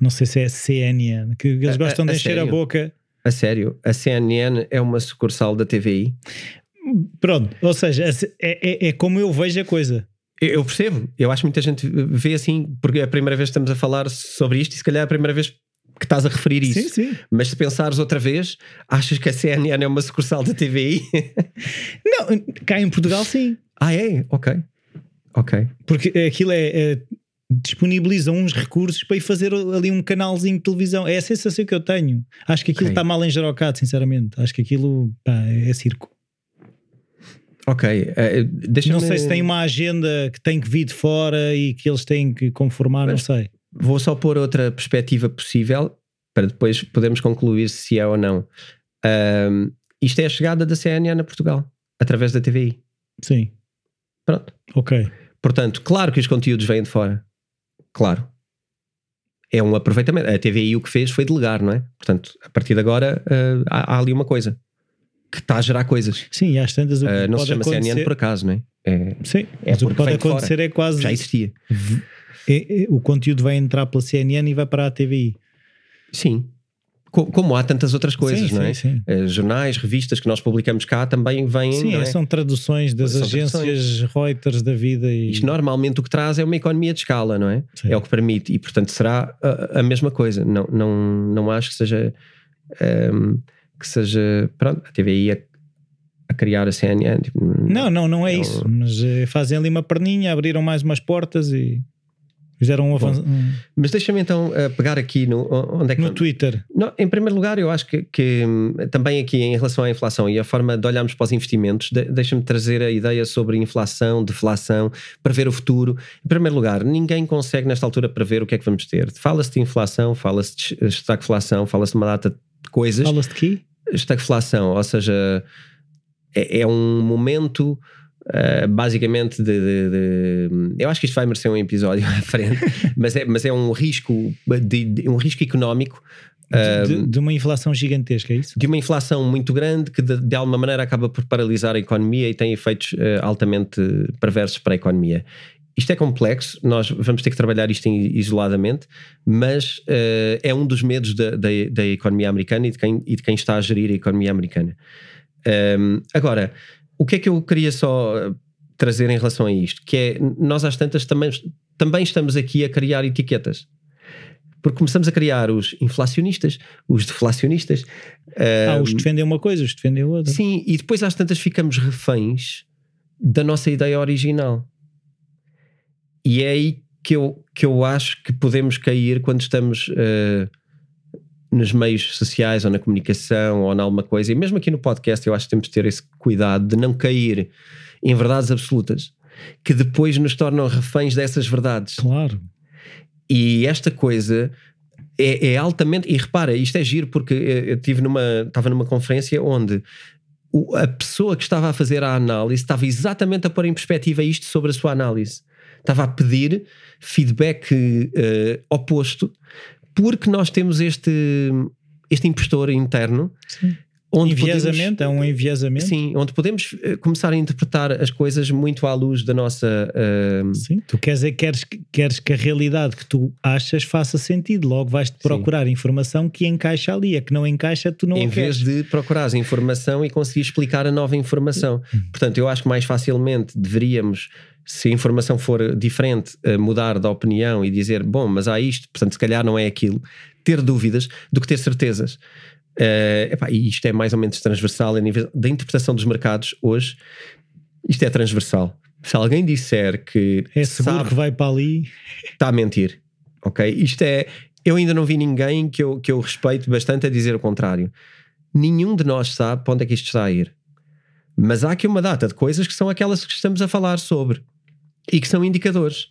Speaker 2: Não sei se é CNN, que eles
Speaker 3: A-
Speaker 2: gostam
Speaker 3: a-
Speaker 2: de
Speaker 3: a
Speaker 2: encher a
Speaker 3: sério?
Speaker 2: boca.
Speaker 3: a sério, a CNN é uma sucursal da TVI.
Speaker 2: Pronto, ou seja, é, é, é como eu vejo a coisa.
Speaker 3: Eu eu percebo, eu acho que muita gente vê assim, porque é a primeira vez que estamos a falar sobre isto e se calhar é a primeira vez que estás a referir isso.
Speaker 2: Sim, sim.
Speaker 3: Mas se pensares outra vez, achas que a CNN é uma sucursal da TVI?
Speaker 2: Não, cá em Portugal sim.
Speaker 3: ah, é? Ok. Ok.
Speaker 2: Porque aquilo é, é- disponibiliza uns recursos para ir fazer ali um canalzinho de televisão. É a sensação que eu tenho. Acho que aquilo está mal engerocado, sinceramente. Acho que aquilo pá, é circo.
Speaker 3: Ok. deixa-me-
Speaker 2: Não sei se tem uma agenda que tem que vir de fora e que eles têm que conformar, não
Speaker 3: Mas-
Speaker 2: sei.
Speaker 3: Vou só pôr outra perspectiva possível para depois podermos concluir se é ou não. Ahm, isto é a chegada da CNN a Portugal, através da TVI.
Speaker 2: Sim,
Speaker 3: Pronto.
Speaker 2: ok.
Speaker 3: Portanto, claro que os conteúdos vêm de fora. Claro. É um aproveitamento. A TVI o que fez foi delegar, não é? Portanto, a partir de agora ah, há, há ali uma coisa que está a gerar coisas.
Speaker 2: Sim, e às tantas
Speaker 3: Ah, não se chama
Speaker 2: acontecer...
Speaker 3: CNN por acaso, não é? É-
Speaker 2: Sim,
Speaker 3: É
Speaker 2: mas o que pode
Speaker 3: fora.
Speaker 2: acontecer é quase...
Speaker 3: já existia.
Speaker 2: É- é- o conteúdo vai entrar pela CNN e vai para a TVI.
Speaker 3: Sim. Co- Como há tantas outras coisas,
Speaker 2: sim,
Speaker 3: não é?
Speaker 2: sim, sim.
Speaker 3: Eh, jornais, revistas que nós publicamos cá também vêm.
Speaker 2: Sim,
Speaker 3: não é?
Speaker 2: são traduções das
Speaker 3: São
Speaker 2: agências Reuters da vida e
Speaker 3: Isto normalmente o que traz é uma economia de escala, não é? É o que permite e, portanto, será a, a mesma coisa. Não, não, não acho que seja ehm, que seja pronto, a TVI a, a criar a CNN. tipo,
Speaker 2: Não, não, não é
Speaker 3: É um-
Speaker 2: isso. Mas eh, fazem ali uma perninha, abriram mais umas portas e fizeram um avanço um-
Speaker 3: Mas deixa-me então eh, pegar aqui no onde é que
Speaker 2: no? Twitter.
Speaker 3: Não, em primeiro lugar, eu acho que, que, hum, também aqui em relação à inflação e a forma de olharmos para os investimentos, de- deixa-me trazer a ideia sobre inflação, deflação, prever o futuro. Em primeiro lugar, ninguém consegue nesta altura prever o que é que vamos ter. Fala-se de inflação, fala-se de estagflação, fala-se de uma data de coisas.
Speaker 2: Fala-se de quê?
Speaker 3: Estagflação, ou seja, é, é um momento. Uh, basicamente de, de- de- eu acho que isto vai merecer um episódio à frente mas é, mas é um risco de, de- um risco económico
Speaker 2: De,
Speaker 3: um,
Speaker 2: de- uma inflação gigantesca, é isso?
Speaker 3: de uma inflação muito grande que de, alguma maneira acaba por paralisar a economia e tem efeitos eh, altamente perversos para a economia. Isto é complexo, nós vamos ter que trabalhar isto isoladamente, mas eh, é um dos medos da, da, da economia americana e de, quem, e de quem está a gerir a economia americana. Um, agora, o que é que eu queria só eh, trazer em relação a isto? Que é, nós às tantas também, também estamos aqui a criar etiquetas. Porque começamos a criar os inflacionistas, os deflacionistas.
Speaker 2: Ah,
Speaker 3: um,
Speaker 2: os que defendem uma coisa, os defendem outra.
Speaker 3: Sim, e depois às tantas ficamos reféns da nossa ideia original. E é aí que eu, que eu acho que podemos cair quando estamos eh, nos meios sociais ou na comunicação ou em alguma coisa. E mesmo aqui no podcast, eu acho que temos de ter esse cuidado de não cair em verdades absolutas que depois nos tornam reféns dessas verdades.
Speaker 2: Claro.
Speaker 3: E esta coisa é, é altamente. E repara, isto é giro porque eu tive numa, estava numa conferência onde a pessoa que estava a fazer a análise estava exatamente a pôr em perspectiva isto sobre a sua análise. Estava a pedir feedback eh, oposto, porque nós temos este, este impostor interno
Speaker 2: Sim.
Speaker 3: onde
Speaker 2: enviesamento,
Speaker 3: podemos,
Speaker 2: é um enviesamento.
Speaker 3: Sim, onde podemos eh, começar a interpretar as coisas muito à luz da nossa. Uh,
Speaker 2: sim, tu queres, queres, queres que a realidade que tu achas faça sentido, logo vais-te procurar informação que encaixa ali, a que não encaixa, tu não
Speaker 3: Em
Speaker 2: vez
Speaker 3: de procurar a informação e conseguir explicar a nova informação. Portanto, eu acho que mais facilmente deveríamos se a informação for diferente, mudar de opinião e dizer, bom, mas há isto, portanto, se calhar não é aquilo, ter dúvidas do que ter certezas. Uh, epá, e isto é mais ou menos transversal a nível da interpretação dos mercados hoje. Isto é transversal. Se alguém disser que
Speaker 2: é seguro sabe, que vai para ali,
Speaker 3: está a mentir. Ok? Isto é. Eu ainda não vi ninguém que eu, que eu respeito bastante a dizer o contrário. Nenhum de nós sabe para onde é que isto está a ir. Mas há aqui uma data de coisas que são aquelas que estamos a falar sobre e que são indicadores.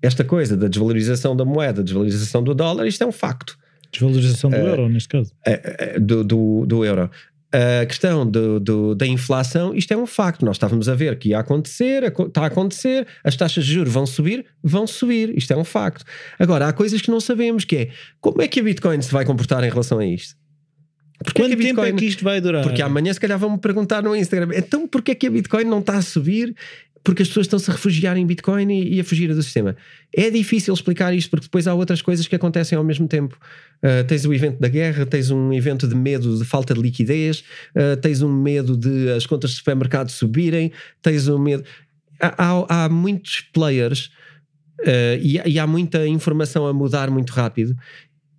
Speaker 3: Esta coisa da desvalorização da moeda, desvalorização do dólar, isto é um facto.
Speaker 2: Desvalorização do uh, euro, neste caso.
Speaker 3: Uh, do, do, do, euro. A questão do, do, da inflação, isto é um facto. Nós estávamos a ver que ia acontecer, está a acontecer, as taxas de juros vão subir, vão subir. Isto é um facto. Agora, há coisas que não sabemos, que é como é que a Bitcoin se vai comportar em relação a isto?
Speaker 2: Porque Quanto é Bitcoin, tempo é que isto vai durar?
Speaker 3: Porque amanhã se calhar vão-me perguntar no Instagram então porquê é que a Bitcoin não está a subir porque as pessoas estão-se a refugiar em Bitcoin e, e, a fugir do sistema. É difícil explicar isto porque depois há outras coisas que acontecem ao mesmo tempo. Uh, tens o evento da guerra, tens um evento de medo de falta de liquidez, uh, tens um medo de as contas de supermercado subirem, tens um medo. Há, há, há muitos players uh, e, e há muita informação a mudar muito rápido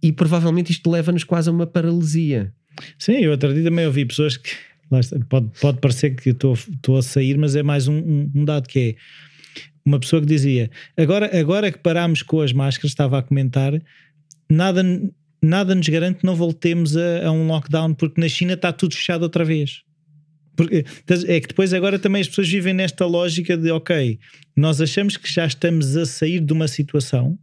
Speaker 3: e provavelmente isto leva-nos quase a uma paralisia.
Speaker 2: Sim, eu outro dia também ouvi pessoas que pode, pode parecer que estou a sair, mas é mais um, um, um, dado que é uma pessoa que dizia agora, agora que parámos com as máscaras, estava a comentar, nada, nada nos garante que não voltemos a, a um lockdown, porque na China está tudo fechado outra vez. Porque, é que depois agora também as pessoas vivem nesta lógica de ok, nós achamos que já estamos a sair de uma situação,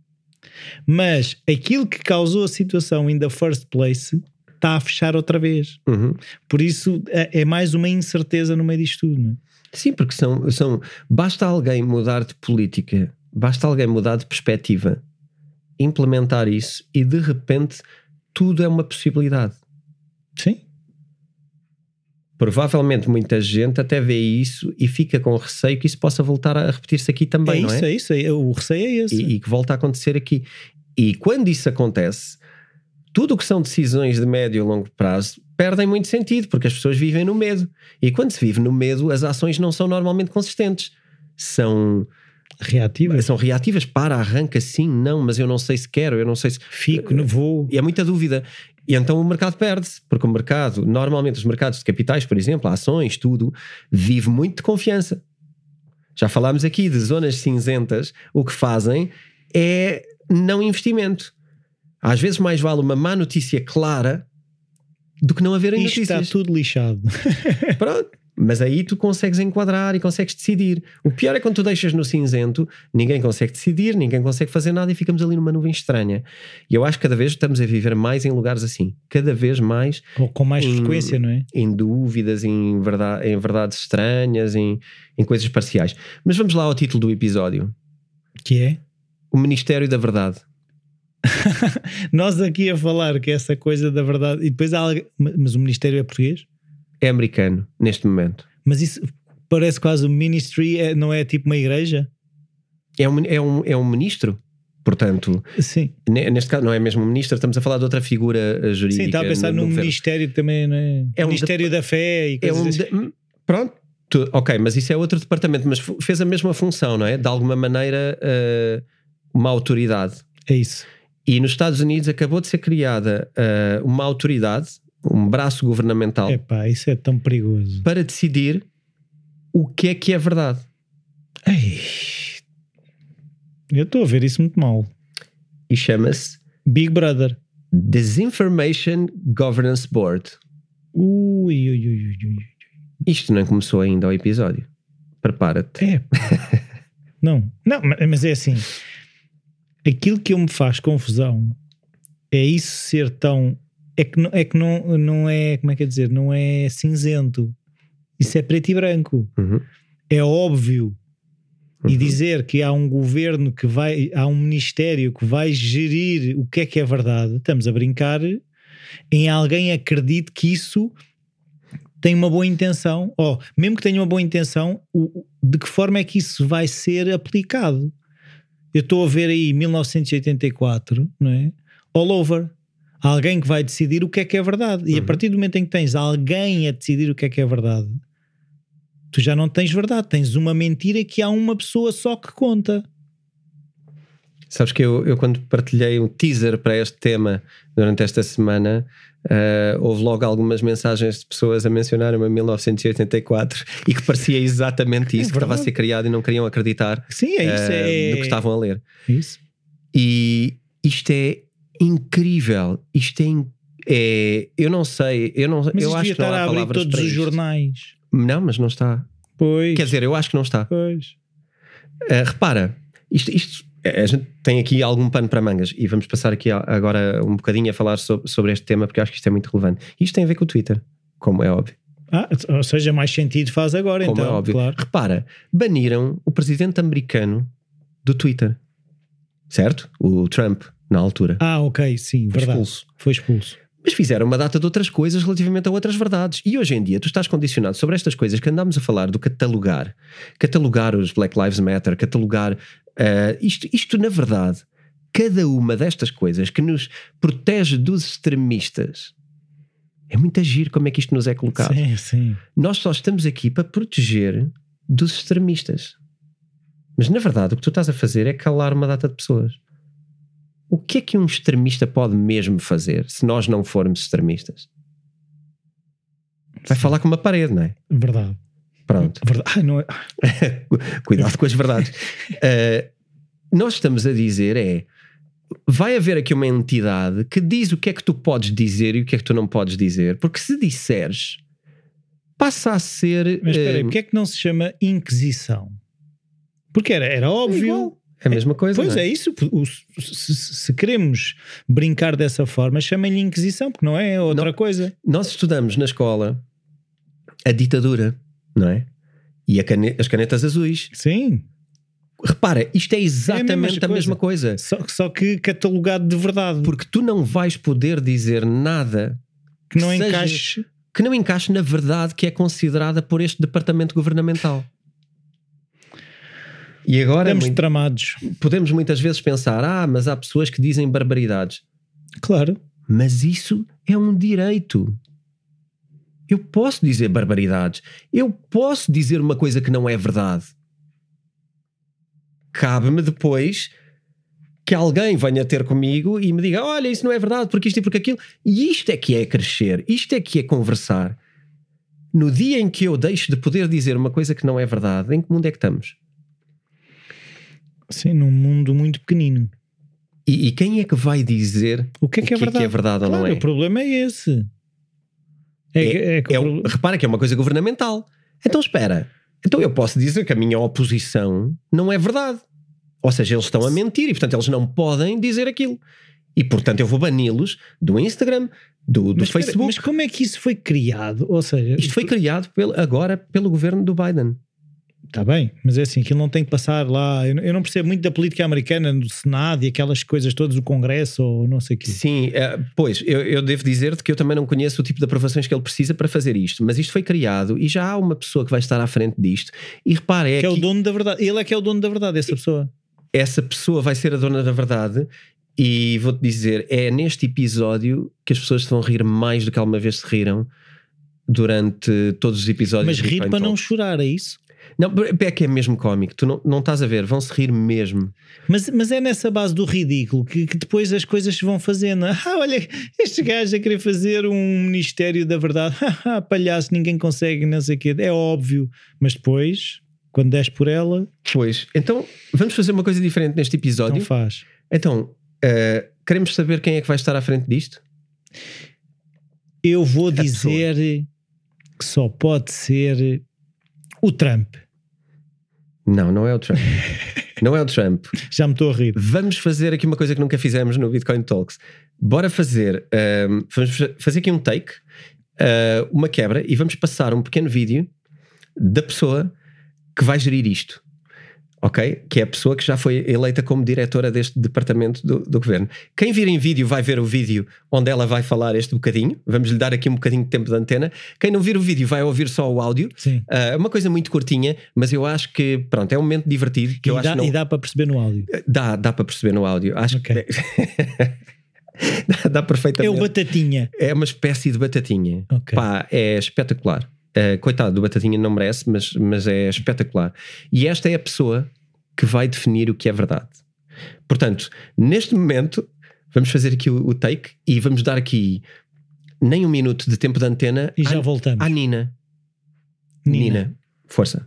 Speaker 2: mas aquilo que causou a situação in the first place está a fechar outra vez. Uhum. Por isso é, é, mais uma incerteza no meio disto tudo. Não é?
Speaker 3: Sim, porque são, são. Basta alguém mudar de política, basta alguém mudar de perspectiva, implementar isso e de repente tudo é uma possibilidade.
Speaker 2: Sim.
Speaker 3: Provavelmente muita gente até vê isso e fica com receio que isso possa voltar a repetir-se aqui também,
Speaker 2: é
Speaker 3: não
Speaker 2: isso,
Speaker 3: é?
Speaker 2: É isso, é, o receio é esse.
Speaker 3: E, e que volta a acontecer aqui. E quando isso acontece, tudo o que são decisões de médio e longo prazo perdem muito sentido, porque as pessoas vivem no medo. E quando se vive no medo, as ações não são normalmente consistentes. São
Speaker 2: reativas.
Speaker 3: São reativas. Para, arranca, sim, não, mas eu não sei se quero, eu não sei se.
Speaker 2: Fico, não vou.
Speaker 3: E é muita dúvida. E então o mercado perde-se, porque o mercado, normalmente os mercados de capitais, por exemplo, ações, tudo, vive muito de confiança. Já falámos aqui de zonas cinzentas, o que fazem é não investimento. Às vezes mais vale uma má notícia clara do que não haver
Speaker 2: Isto
Speaker 3: notícias.
Speaker 2: está tudo lixado.
Speaker 3: Pronto. Mas aí tu consegues enquadrar e consegues decidir. O pior é quando tu deixas no cinzento, ninguém consegue decidir, ninguém consegue fazer nada e ficamos ali numa nuvem estranha. E eu acho que cada vez estamos a viver mais em lugares assim. Cada vez mais.
Speaker 2: Ou com mais em, frequência, não é?
Speaker 3: Em dúvidas, em, verdade, em verdades estranhas, em, em coisas parciais. Mas vamos lá ao título do episódio:
Speaker 2: Que é?
Speaker 3: O Ministério da Verdade.
Speaker 2: Nós aqui a falar que essa coisa da verdade. E depois há. Mas o Ministério é português?
Speaker 3: É americano, neste momento.
Speaker 2: Mas isso parece quase o ministry, é, não é tipo uma igreja?
Speaker 3: É um, é um, é um ministro. Portanto,
Speaker 2: Sim.
Speaker 3: neste caso não é mesmo um ministro, estamos a falar de outra figura eh, jurídica.
Speaker 2: Sim, está a pensar no ministério também, não é? é um Ministério de, da Fé e
Speaker 3: é um
Speaker 2: assim.
Speaker 3: de, Pronto, ok, mas isso é outro departamento, mas fez a mesma função, não é? De alguma maneira, uh, uma autoridade.
Speaker 2: É isso.
Speaker 3: E nos Estados Unidos acabou de ser criada uh, uma autoridade, um braço governamental.
Speaker 2: Epá, isso é tão perigoso.
Speaker 3: Para decidir o que é que é verdade.
Speaker 2: Ei, eu estou a ver isso muito mal.
Speaker 3: E chama-se
Speaker 2: Big Brother.
Speaker 3: Disinformation Governance Board.
Speaker 2: Ui, ui, ui, ui, ui.
Speaker 3: Isto não começou ainda o episódio. Prepara-te.
Speaker 2: É. não, não, mas é assim aquilo que eu me faz confusão é isso ser tão. É que, não, é que não, não é. Como é que é dizer? Não é cinzento. Isso é preto e branco.
Speaker 3: Uhum.
Speaker 2: É óbvio. Uhum. E dizer que há um governo que vai. Há um ministério que vai gerir o que é que é verdade. Estamos a brincar em alguém acredite que isso tem uma boa intenção, ou mesmo que tenha uma boa intenção, o, de que forma é que isso vai ser aplicado? Eu estou a ver aí 1984, não é? All over. Há alguém que vai decidir o que é que é verdade. E a
Speaker 3: Uhum.
Speaker 2: partir do momento em que tens alguém a decidir o que é que é verdade, tu já não tens verdade, tens uma mentira que há uma pessoa só que conta.
Speaker 3: Sabes que eu, eu quando partilhei um teaser para este tema durante esta semana, ah, houve logo algumas mensagens de pessoas a mencionarem-me 1984 e que parecia exatamente isso, que estava a ser criado e não queriam acreditar
Speaker 2: Sim, é isso.
Speaker 3: ah,
Speaker 2: é,
Speaker 3: no que estavam a ler.
Speaker 2: é isso.
Speaker 3: E isto é incrível. Isto é, é- eu não sei, eu não
Speaker 2: Mas
Speaker 3: eu acho que não há
Speaker 2: a abrir todos
Speaker 3: para
Speaker 2: os
Speaker 3: isto.
Speaker 2: jornais.
Speaker 3: Não, mas não está.
Speaker 2: Pois.
Speaker 3: Quer dizer, eu acho que não está.
Speaker 2: pois.
Speaker 3: Uh, repara, isto, isto- a gente tem aqui algum pano para mangas e vamos passar aqui agora um bocadinho a falar so- sobre este tema porque acho que isto é muito relevante. Isto tem a ver com o Twitter, como é óbvio.
Speaker 2: Ah, ou seja, mais sentido faz agora,
Speaker 3: Como
Speaker 2: então.
Speaker 3: é óbvio.
Speaker 2: Claro.
Speaker 3: Repara, baniram o presidente americano do Twitter, certo? O Trump, na altura.
Speaker 2: Ah, ok, sim,
Speaker 3: Foi
Speaker 2: verdade.
Speaker 3: expulso.
Speaker 2: Foi expulso.
Speaker 3: Mas fizeram uma data de outras coisas relativamente a outras verdades. E hoje em dia tu estás condicionado sobre estas coisas que andámos a falar do catalogar. Catalogar os Black Lives Matter, catalogar. Ah, isto, isto, na verdade, cada uma destas coisas que nos protege dos extremistas. É muito agir como é que isto nos é colocado.
Speaker 2: Sim, sim.
Speaker 3: Nós só estamos aqui para proteger dos extremistas. Mas na verdade o que tu estás a fazer é calar uma data de pessoas. O que é que um extremista pode mesmo fazer se nós não formos extremistas? Vai
Speaker 2: Sim.
Speaker 3: falar com uma parede, não é?
Speaker 2: Verdade.
Speaker 3: Pronto.
Speaker 2: Verdade. Ai, não é-
Speaker 3: Cuidado com as verdades. Uh, nós estamos a dizer é vai haver aqui uma entidade que diz o que é que tu podes dizer e o que é que tu não podes dizer, porque se disseres passa a ser
Speaker 2: Mas espera aí,
Speaker 3: uh,
Speaker 2: porque é que não se chama Inquisição? Porque era, era óbvio.
Speaker 3: igual. é a mesma coisa.
Speaker 2: Pois
Speaker 3: não
Speaker 2: é isso. Se, se- se queremos brincar dessa forma, chamem-lhe Inquisição, porque não é outra coisa.
Speaker 3: Nós estudamos na escola a ditadura, não é? E a cane- as canetas azuis.
Speaker 2: Sim.
Speaker 3: Repara, isto é exatamente a,
Speaker 2: coisa.
Speaker 3: mesma coisa.
Speaker 2: Só, só que catalogado de verdade.
Speaker 3: Porque tu não vais poder dizer nada
Speaker 2: que não
Speaker 3: seja-
Speaker 2: encaixe.
Speaker 3: que não encaixe na verdade que é considerada por este departamento governamental. E agora
Speaker 2: Estamos
Speaker 3: muito-
Speaker 2: tramados.
Speaker 3: podemos muitas vezes pensar: ah, mas há pessoas que dizem barbaridades.
Speaker 2: Claro.
Speaker 3: Mas isso é um direito. Eu posso dizer barbaridades. Eu posso dizer uma coisa que não é verdade. Cabe-me depois que alguém venha ter comigo e me diga: olha, isso não é verdade, porque isto e porque aquilo. E isto é que é crescer, isto é que é conversar. No dia em que eu deixo de poder dizer uma coisa que não é verdade, em que mundo é que estamos?
Speaker 2: Sim, num mundo muito pequenino.
Speaker 3: E, e quem é que vai dizer
Speaker 2: O que é que é verdade?
Speaker 3: verdade ou
Speaker 2: Claro,
Speaker 3: não é?
Speaker 2: O problema é esse. É, é
Speaker 3: É um- repara que é uma coisa governamental. Então espera. Então eu posso dizer que a minha oposição não é verdade. Ou seja, eles estão a mentir e, portanto, eles não podem dizer aquilo. E, portanto, eu vou bani-los do Instagram, do, do
Speaker 2: mas,
Speaker 3: Facebook.
Speaker 2: mas como é que isso foi criado? Ou seja,
Speaker 3: Isto foi criado pelo- agora pelo governo do Biden.
Speaker 2: Está bem, mas é assim, aquilo não tem que passar lá. Eu, eu não percebo muito da política americana, do Senado e aquelas coisas todas, o Congresso ou não sei o quê.
Speaker 3: Sim, eh, pois, eu, eu devo dizer-te que eu também não conheço o tipo de aprovações que ele precisa para fazer isto, mas isto foi criado e já há uma pessoa que vai estar à frente disto. E repara, é
Speaker 2: Que é o dono da verdade. Ele é que é o dono da verdade, essa pessoa.
Speaker 3: essa pessoa vai ser a dona da verdade. E vou-te dizer, é neste episódio que as pessoas vão rir mais do que alguma vez se riram durante todos os episódios.
Speaker 2: Mas rir para não chorar, é isso?
Speaker 3: Não, é que é mesmo cómico. Tu não, não estás a ver, vão-se rir mesmo.
Speaker 2: Mas, mas é nessa base do ridículo que, que depois as coisas se vão fazendo. Ah, olha, este gajo a querer fazer um Ministério da Verdade. Ah, palhaço, ninguém consegue, não sei o quê. É óbvio. Mas depois, quando des por ela,
Speaker 3: Pois, então vamos fazer uma coisa diferente neste
Speaker 2: não
Speaker 3: episódio.
Speaker 2: faz.
Speaker 3: Então, eh, queremos saber quem é que vai estar à frente disto?
Speaker 2: Eu vou
Speaker 3: A
Speaker 2: dizer que só pode ser o Trump.
Speaker 3: Não, não é o Trump. não é o Trump.
Speaker 2: Já me estou a rir.
Speaker 3: Vamos fazer aqui uma coisa que nunca fizemos no Bitcoin Talks. Bora fazer, ahm, vamos fa- fazer aqui um take, ah, uma quebra, e vamos passar um pequeno vídeo da pessoa que vai gerir isto. Ok? Que é a pessoa que já foi eleita como diretora deste departamento do, do, governo. Quem vir em vídeo vai ver o vídeo onde ela vai falar este bocadinho. Vamos lhe dar aqui um bocadinho de tempo de antena. Quem não vir o vídeo vai ouvir só o áudio.
Speaker 2: Sim.
Speaker 3: É uh, uma coisa muito curtinha, mas eu acho que, pronto, é um momento divertido. Que
Speaker 2: e,
Speaker 3: eu
Speaker 2: dá,
Speaker 3: acho não...
Speaker 2: e dá para perceber no áudio?
Speaker 3: Dá, dá para perceber no áudio. Acho
Speaker 2: okay.
Speaker 3: que. dá, dá perfeitamente.
Speaker 2: É o batatinha.
Speaker 3: É uma espécie de batatinha.
Speaker 2: Okay.
Speaker 3: Pá, é espetacular. Uh, coitado do Batatinha não merece, mas, mas é espetacular. E esta é a pessoa que vai definir o que é verdade. Portanto, neste momento, vamos fazer aqui o, o take e vamos dar aqui nem um minuto de tempo de antena
Speaker 2: e já à, voltamos.
Speaker 3: à Nina. Nina. Nina. Força.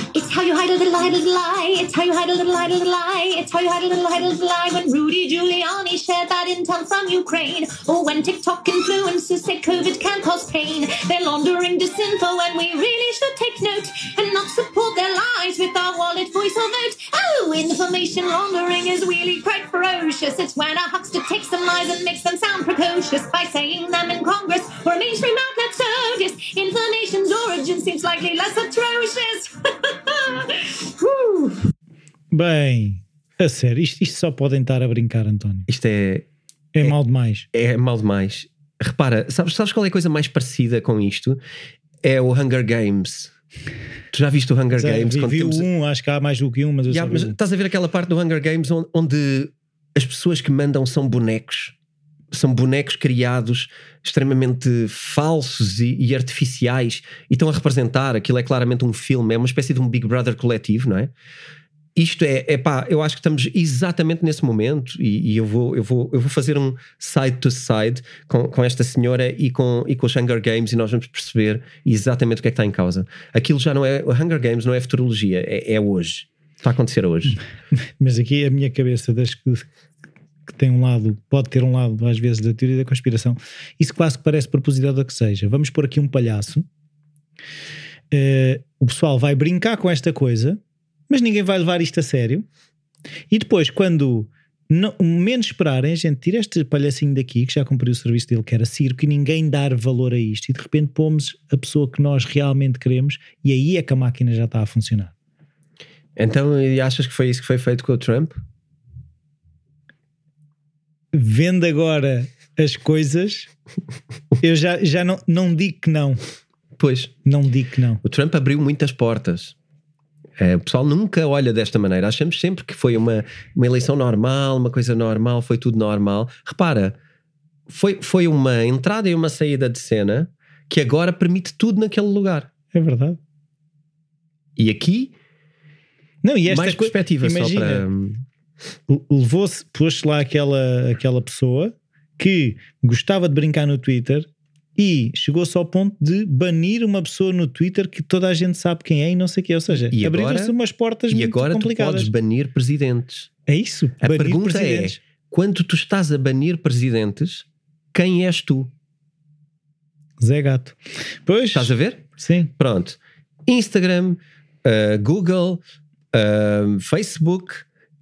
Speaker 3: How you hide a little, hide a little lie. It's how you hide a little, hide a little lie. It's how you hide a little, hide a little lie. When Rudy Giuliani shared that intel from Ukraine, or when TikTok influencers say COVID can cause pain, they're laundering disinfo, and we really should take note and not support their lies with our wallet, voice, or vote. Oh, information laundering is really quite ferocious. It's when a huckster takes some lies and makes them sound precocious by saying them in Congress or a mainstream outlet. So disinformation's origin seems likely less atrocious.
Speaker 2: uh. Bem, a sério, isto, isto, só podem estar a brincar, António.
Speaker 3: Isto é.
Speaker 2: É, é mal demais.
Speaker 3: É mal demais. Repara, sabes, sabes qual é a coisa mais parecida com isto? É o Hunger Games. Tu já viste o Hunger Games?
Speaker 2: Vi, vi temos... um, acho que há mais do que um, mas eu
Speaker 3: yeah, mas Estás a ver aquela parte do Hunger Games onde, onde as pessoas que mandam são bonecos são bonecos criados extremamente falsos e, e, artificiais e estão a representar, aquilo é claramente um filme, é uma espécie de um Big Brother coletivo, não é? Isto é, é pá, eu acho que estamos exatamente nesse momento e, e, eu, vou, eu, vou, eu vou fazer um side to side com, com esta senhora e com, e com os Hunger Games e nós vamos perceber exatamente o que é que está em causa. Aquilo já não é, o Hunger Games não é futurologia, é, é hoje. Está a acontecer hoje.
Speaker 2: Mas aqui a minha cabeça das que que tem um lado, pode ter um lado às vezes da teoria da conspiração, isso quase que parece propositado que seja. Vamos pôr aqui um palhaço, uh, o pessoal vai brincar com esta coisa, mas ninguém vai levar isto a sério. E depois, quando não, menos esperarem, a gente tira este palhacinho daqui que já cumpriu o serviço dele, que era circo, e ninguém dar valor a isto, e de repente pomos a pessoa que nós realmente queremos, e aí é que a máquina já está a funcionar.
Speaker 3: Então, e achas que foi isso que foi feito com o Trump?
Speaker 2: Vendo agora as coisas, eu já, já não, não digo que não.
Speaker 3: Pois.
Speaker 2: Não digo que não.
Speaker 3: O Trump abriu muitas portas. É, o pessoal nunca olha desta maneira. Achamos sempre que foi uma, uma eleição normal, uma coisa normal, foi tudo normal. Repara, foi, foi uma entrada e uma saída de cena que agora permite tudo naquele lugar.
Speaker 2: É verdade.
Speaker 3: E aqui,
Speaker 2: não, e esta
Speaker 3: mais perspectiva imagina, só para
Speaker 2: levou-se, pôs lá aquela, aquela pessoa que gostava de brincar no Twitter e chegou-se ao ponto de banir uma pessoa no Twitter que toda a gente sabe quem é e não sei o que. Ou seja, abriram-se umas portas
Speaker 3: e
Speaker 2: muito
Speaker 3: agora
Speaker 2: complicadas.
Speaker 3: tu podes banir presidentes.
Speaker 2: É isso.
Speaker 3: A pergunta é: quando tu estás a banir presidentes, quem és tu?
Speaker 2: Zé Gato. Pois.
Speaker 3: Estás a ver?
Speaker 2: Sim.
Speaker 3: Pronto. Instagram, uh, Google, uh, Facebook,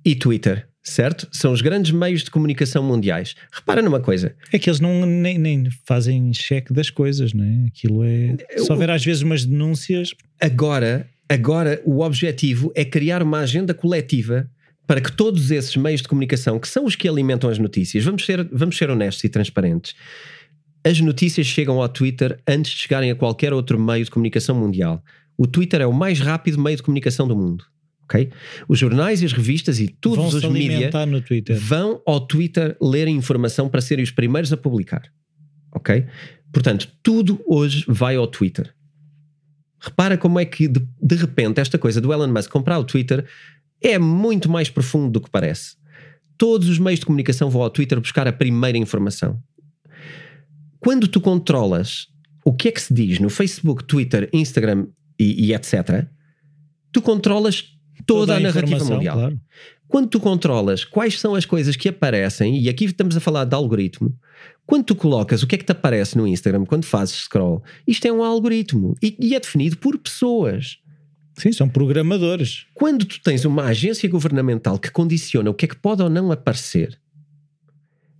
Speaker 3: e Twitter, certo? São os grandes meios de comunicação mundiais. Repara numa coisa.
Speaker 2: É que eles não, nem, nem fazem cheque das coisas, não é? Aquilo é. Só ver às vezes umas denúncias.
Speaker 3: Agora, agora o objetivo é criar uma agenda coletiva para que todos esses meios de comunicação, que são os que alimentam as notícias, vamos ser, vamos ser honestos e transparentes. As notícias chegam ao Twitter antes de chegarem a qualquer outro meio de comunicação mundial. O Twitter é o mais rápido meio de comunicação do mundo Os jornais e as revistas e todos os mídias vão ao Twitter ler informação para serem os primeiros a publicar, ok? Portanto, tudo hoje vai ao Twitter. Repara como é que de, de repente esta coisa do Elon Musk comprar o Twitter é muito mais profundo do que parece. Todos os meios de comunicação vão ao Twitter buscar a primeira informação. Quando tu controlas o que é que se diz no Facebook, Twitter, Instagram e, e etc., tu controlas toda, a, a narrativa mundial. Claro. Quando tu controlas quais são as coisas que aparecem, e aqui estamos a falar de algoritmo, quando tu colocas o que é que te aparece no Instagram quando fazes scroll, isto é um algoritmo e, e é definido por pessoas.
Speaker 2: Sim, são programadores.
Speaker 3: Quando tu tens uma agência governamental que condiciona o que é que pode ou não aparecer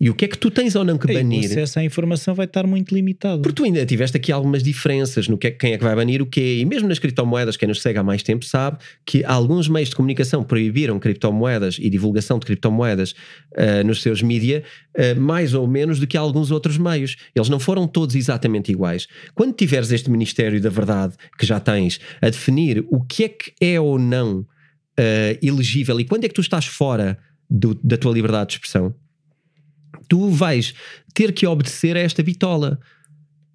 Speaker 3: e o que é que tu tens ou não que
Speaker 2: E
Speaker 3: banir.
Speaker 2: o acesso à informação vai estar muito limitado.
Speaker 3: Porque tu ainda tiveste aqui algumas diferenças no que é, quem é que vai banir o quê. E mesmo nas criptomoedas, quem nos segue há mais tempo sabe que alguns meios de comunicação proibiram criptomoedas e divulgação de criptomoedas ah, nos seus mídia ah, mais ou menos do que alguns outros meios. Eles não foram todos exatamente iguais. Quando tiveres este Ministério da Verdade que já tens a definir o que é que é ou não ah, elegível e quando é que tu estás fora do- da tua liberdade de expressão, tu vais ter que obedecer a esta bitola.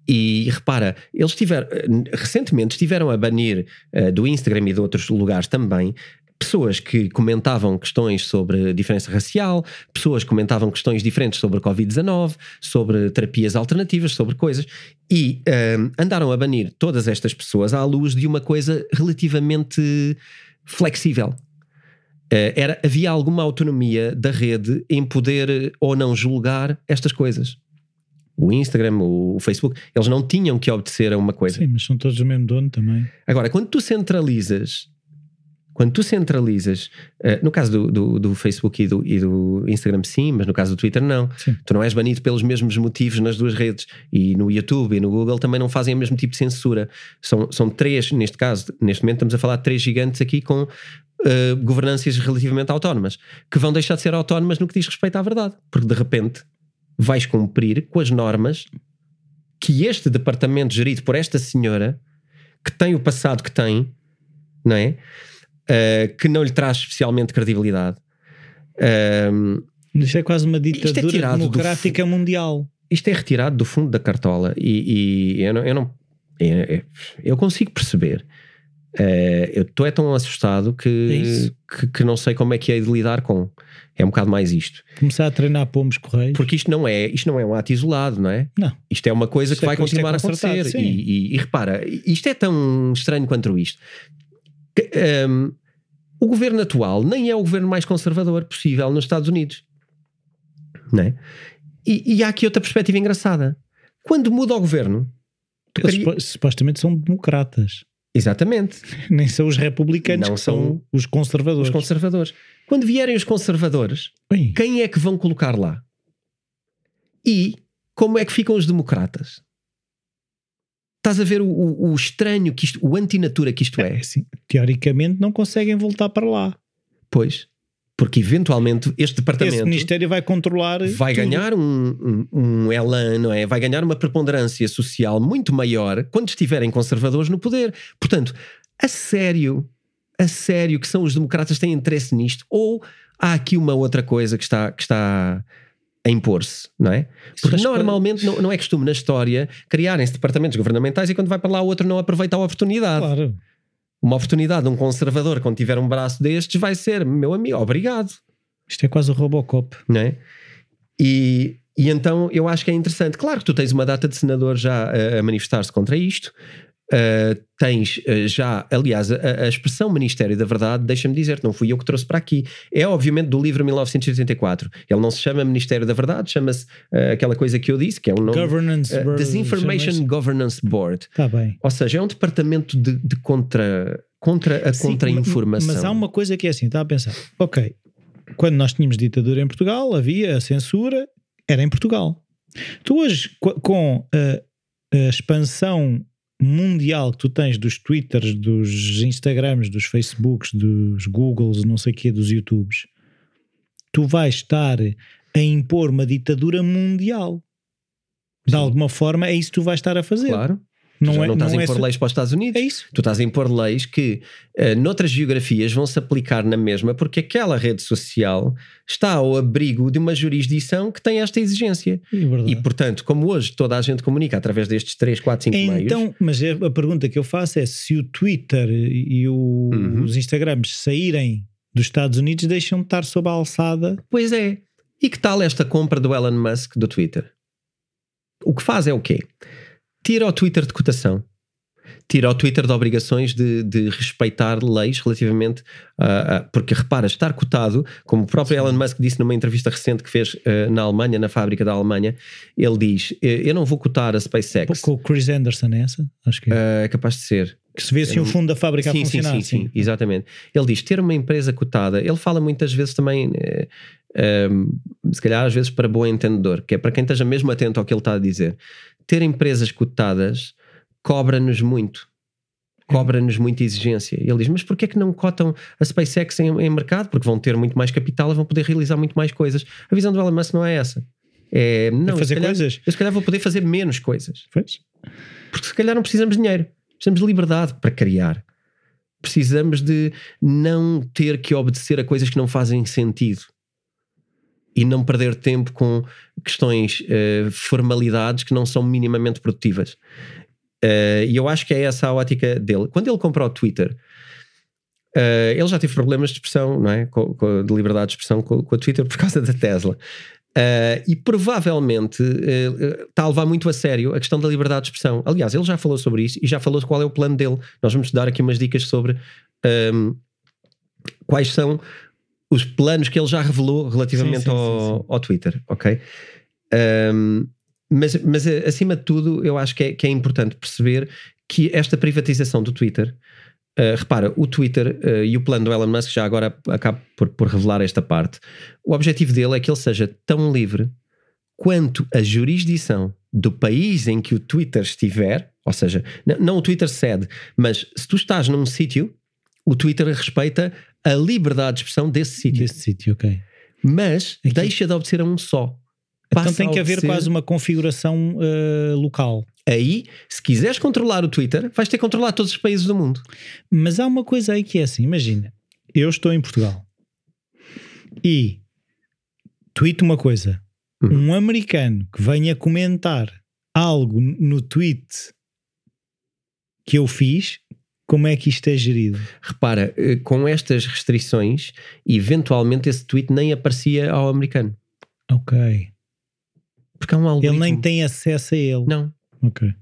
Speaker 3: E repara, eles tiveram, recentemente estiveram a banir eh, do Instagram e de outros lugares também pessoas que comentavam questões sobre diferença racial, pessoas que comentavam questões diferentes sobre a Covid-19, sobre terapias alternativas, sobre coisas, e eh, andaram a banir todas estas pessoas à luz de uma coisa relativamente flexível. Eh, era, havia alguma autonomia da rede em poder eh, ou não julgar estas coisas. O Instagram, o Facebook, eles não tinham que obedecer a uma coisa.
Speaker 2: Sim, mas são todos do mesmo dono também.
Speaker 3: Agora, quando tu centralizas, quando tu centralizas, eh, no caso do, do, do Facebook e do, e do Instagram, sim, mas no caso do Twitter, não.
Speaker 2: Sim.
Speaker 3: Tu não és banido pelos mesmos motivos nas duas redes. E no YouTube e no Google também não fazem o mesmo tipo de censura. São, são três, neste caso, neste momento estamos a falar de três gigantes aqui com eh, governâncias relativamente autónomas, que vão deixar de ser autónomas no que diz respeito à verdade. Porque de repente vais cumprir com as normas que este departamento gerido por esta senhora, que tem o passado que tem, não é? Eh, que não lhe traz especialmente credibilidade. Ehm,
Speaker 2: Isto é quase uma
Speaker 3: é
Speaker 2: ditadura
Speaker 3: do
Speaker 2: democrática mundial.
Speaker 3: isto é retirado do fundo da cartola e, e eu não, eu, não eu, eu consigo perceber. Eh, eu estou é tão assustado
Speaker 2: É
Speaker 3: que,
Speaker 2: isso.
Speaker 3: que, que não sei como é que é de lidar com. É um bocado mais isto.
Speaker 2: Começar a treinar pomos correios.
Speaker 3: Porque isto não é, isto não é um ato isolado, não é?
Speaker 2: Não.
Speaker 3: Isto é uma coisa
Speaker 2: Isto
Speaker 3: que
Speaker 2: é-
Speaker 3: vai
Speaker 2: é
Speaker 3: continuar a acontecer. E, e- e repara, isto é tão estranho quanto isto. Que, hum, o governo atual nem é o governo mais conservador possível nos Estados Unidos. Não é? E, e há aqui outra perspectiva engraçada. Quando muda o governo. queria-
Speaker 2: supostamente são democratas.
Speaker 3: Exatamente.
Speaker 2: Nem são os republicanos,
Speaker 3: Não
Speaker 2: que são,
Speaker 3: são
Speaker 2: os conservadores.
Speaker 3: Os conservadores. Quando vierem os conservadores,
Speaker 2: Ui,
Speaker 3: quem é que vão colocar lá? E como é que ficam os democratas? Estás a ver o, o- o estranho que isto, o antinatura que isto
Speaker 2: é
Speaker 3: é?
Speaker 2: teoricamente não conseguem voltar para lá.
Speaker 3: Pois. Porque eventualmente este
Speaker 2: Esse
Speaker 3: departamento
Speaker 2: ministério vai controlar.
Speaker 3: vai
Speaker 2: tudo.
Speaker 3: ganhar um, um, um elan, não é? Vai ganhar uma preponderância social muito maior quando estiverem conservadores no poder. Portanto, a sério, a sério que são os democratas têm interesse nisto? Ou há aqui uma outra coisa que está, que está a impor-se, não é? Porque
Speaker 2: Mas
Speaker 3: normalmente não, não é costume na história criarem-se departamentos governamentais e quando vai para lá o outro não aproveita a oportunidade.
Speaker 2: Claro.
Speaker 3: Uma oportunidade de um conservador quando tiver um braço destes vai ser, meu amigo, obrigado
Speaker 2: Isto é quase o Robocop.
Speaker 3: não é? E, e então eu acho que é interessante. Claro que tu tens uma data de senador já a, a manifestar-se contra isto. Uh, tens uh, já, aliás, a, a expressão Ministério da Verdade, deixa-me dizer, não fui eu que trouxe para aqui. É obviamente do livro 1984. Ele não se chama Ministério da Verdade, chama-se uh, aquela coisa que eu disse, que é um nome.
Speaker 2: Governance Board,
Speaker 3: Disinformation. Governance Board.
Speaker 2: Está bem.
Speaker 3: Ou seja, é um departamento de, de contra, contra a
Speaker 2: Sim,
Speaker 3: contra-informação.
Speaker 2: Mas há uma coisa que é assim, está a pensar. Ok, quando nós tínhamos ditadura em Portugal, havia a censura, era em Portugal. Tu hoje, co- com a expansão mundial que tu tens dos Twitters, dos Instagrams, dos Facebooks, dos Googles, não sei o quê, dos YouTubes, tu vais estar a impor uma ditadura mundial. De
Speaker 3: Sim.
Speaker 2: alguma forma, é isso que tu vais estar a fazer.
Speaker 3: Claro.
Speaker 2: Não,
Speaker 3: Já
Speaker 2: é,
Speaker 3: não estás
Speaker 2: não
Speaker 3: a
Speaker 2: é
Speaker 3: impor
Speaker 2: só-
Speaker 3: leis para os Estados Unidos.
Speaker 2: É isso.
Speaker 3: Tu estás a impor leis que eh, noutras geografias vão se aplicar na mesma porque aquela rede social está ao abrigo de uma jurisdição que tem esta exigência.
Speaker 2: É.
Speaker 3: E portanto, como hoje toda a gente comunica através destes 3, 4, 5 meios,
Speaker 2: Então, mas é- a pergunta que eu faço é se o Twitter e o-
Speaker 3: Uhum.
Speaker 2: os Instagrams saírem dos Estados Unidos, deixam de estar sob a alçada.
Speaker 3: pois é. E que tal esta compra do Elon Musk do Twitter? O que faz é o quê? Tira o Twitter de cotação. Tira o Twitter de obrigações de, de respeitar leis relativamente a, a- Porque repara, estar cotado, como o próprio Elon Musk disse numa entrevista recente que fez eh, na Alemanha, na fábrica da Alemanha, ele diz: eh, Eu não vou cotar a SpaceX.
Speaker 2: Com o Chris Anderson, é essa? Acho que é.
Speaker 3: É capaz de ser.
Speaker 2: Que se vê assim o fundo da fábrica
Speaker 3: sim,
Speaker 2: a funcionar.
Speaker 3: Sim, sim, sim, exatamente. Ele diz ter uma empresa cotada, ele fala muitas vezes também, eh, eh, se calhar às vezes para bom entendedor, que é para quem esteja mesmo atento ao que ele está a dizer. Ter empresas cotadas cobra-nos muito. Cobra-nos muita exigência. Ele diz: Mas porquê é que não cotam a SpaceX em, em mercado? Porque vão ter muito mais capital e vão poder realizar muito mais coisas. A visão do Elon Musk não é essa. É, não,
Speaker 2: É fazer
Speaker 3: calhar,
Speaker 2: coisas.
Speaker 3: Eu se calhar vou poder fazer menos coisas.
Speaker 2: Pois.
Speaker 3: Porque se calhar não precisamos de dinheiro. Precisamos de liberdade para criar. Precisamos de não ter que obedecer a coisas que não fazem sentido. E não perder tempo com questões, eh, formalidades que não são minimamente produtivas. Eh, e eu acho que é essa a ótica dele. Quando ele comprou o Twitter, eh, ele já teve problemas de expressão, não é? Com- com- de liberdade de expressão com, com o Twitter por causa da Tesla. Uh, e provavelmente uh, está a levar muito a sério a questão da liberdade de expressão. Aliás, ele já falou sobre isso e já falou qual é o plano dele. Nós vamos dar aqui umas dicas sobre um, quais são os planos que ele já revelou relativamente
Speaker 2: Sim, sim,
Speaker 3: ao,
Speaker 2: sim,
Speaker 3: ao Twitter, ok? Um, mas, mas uh, acima de tudo, eu acho que é, que é importante perceber que esta privatização do Twitter Uh, repara, o Twitter uh, e o plano do Elon Musk, já agora acabo por, por revelar esta parte. O objetivo dele é que ele seja tão livre quanto a jurisdição do país em que o Twitter estiver, ou seja, n- não o Twitter cede, mas se tu estás num sítio, o Twitter respeita a liberdade de expressão desse sítio,
Speaker 2: Desse sítio, ok.
Speaker 3: mas
Speaker 2: Aqui.
Speaker 3: deixa de obedecer a um só.
Speaker 2: Então
Speaker 3: Passa
Speaker 2: tem
Speaker 3: a
Speaker 2: que haver quase uma configuração uh, local.
Speaker 3: Aí, se quiseres controlar o Twitter, vais ter que controlar todos os países do mundo.
Speaker 2: Mas há uma coisa aí que é assim: imagina, eu estou em Portugal e tweet uma coisa.
Speaker 3: Uhum.
Speaker 2: Um americano que venha comentar algo no tweet que eu fiz, como é que isto é gerido?
Speaker 3: Repara, eh, com estas restrições, eventualmente esse tweet nem aparecia ao americano.
Speaker 2: Ok.
Speaker 3: Porque há um
Speaker 2: Ele
Speaker 3: algoritmo.
Speaker 2: nem tem acesso a ele.
Speaker 3: Não.
Speaker 2: Ok.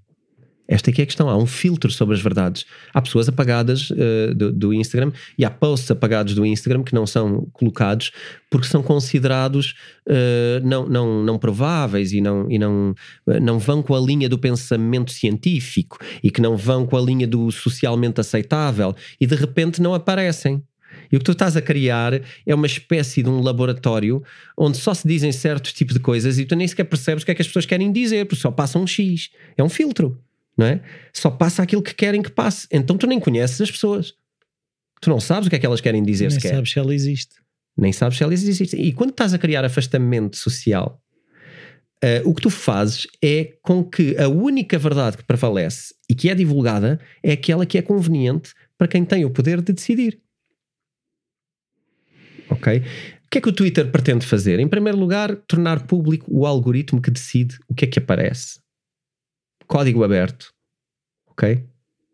Speaker 3: Esta aqui é a questão. Há um filtro sobre as verdades. Há pessoas apagadas eh, do, do Instagram e há posts apagados do Instagram que não são colocados porque são considerados eh, não, não, não prováveis e, não, e não, eh, não vão com a linha do pensamento científico e que não vão com a linha do socialmente aceitável e de repente não aparecem. E o que tu estás a criar é uma espécie de um laboratório onde só se dizem certos tipos de coisas e tu nem sequer percebes o que é que as pessoas querem dizer, porque só passa um X. É um filtro, não é? Só passa aquilo que querem que passe. Então tu nem conheces as pessoas. Tu não sabes o que é que elas querem dizer
Speaker 2: Nem
Speaker 3: sequer.
Speaker 2: sabes se ela existe.
Speaker 3: Nem sabes se elas existem. E quando estás a criar afastamento social, eh, o que tu fazes é com que a única verdade que prevalece e que é divulgada é aquela que é conveniente para quem tem o poder de decidir. Ok? O que é que o Twitter pretende fazer? Em primeiro lugar, tornar público o algoritmo que decide o que é que aparece. Código aberto. Ok?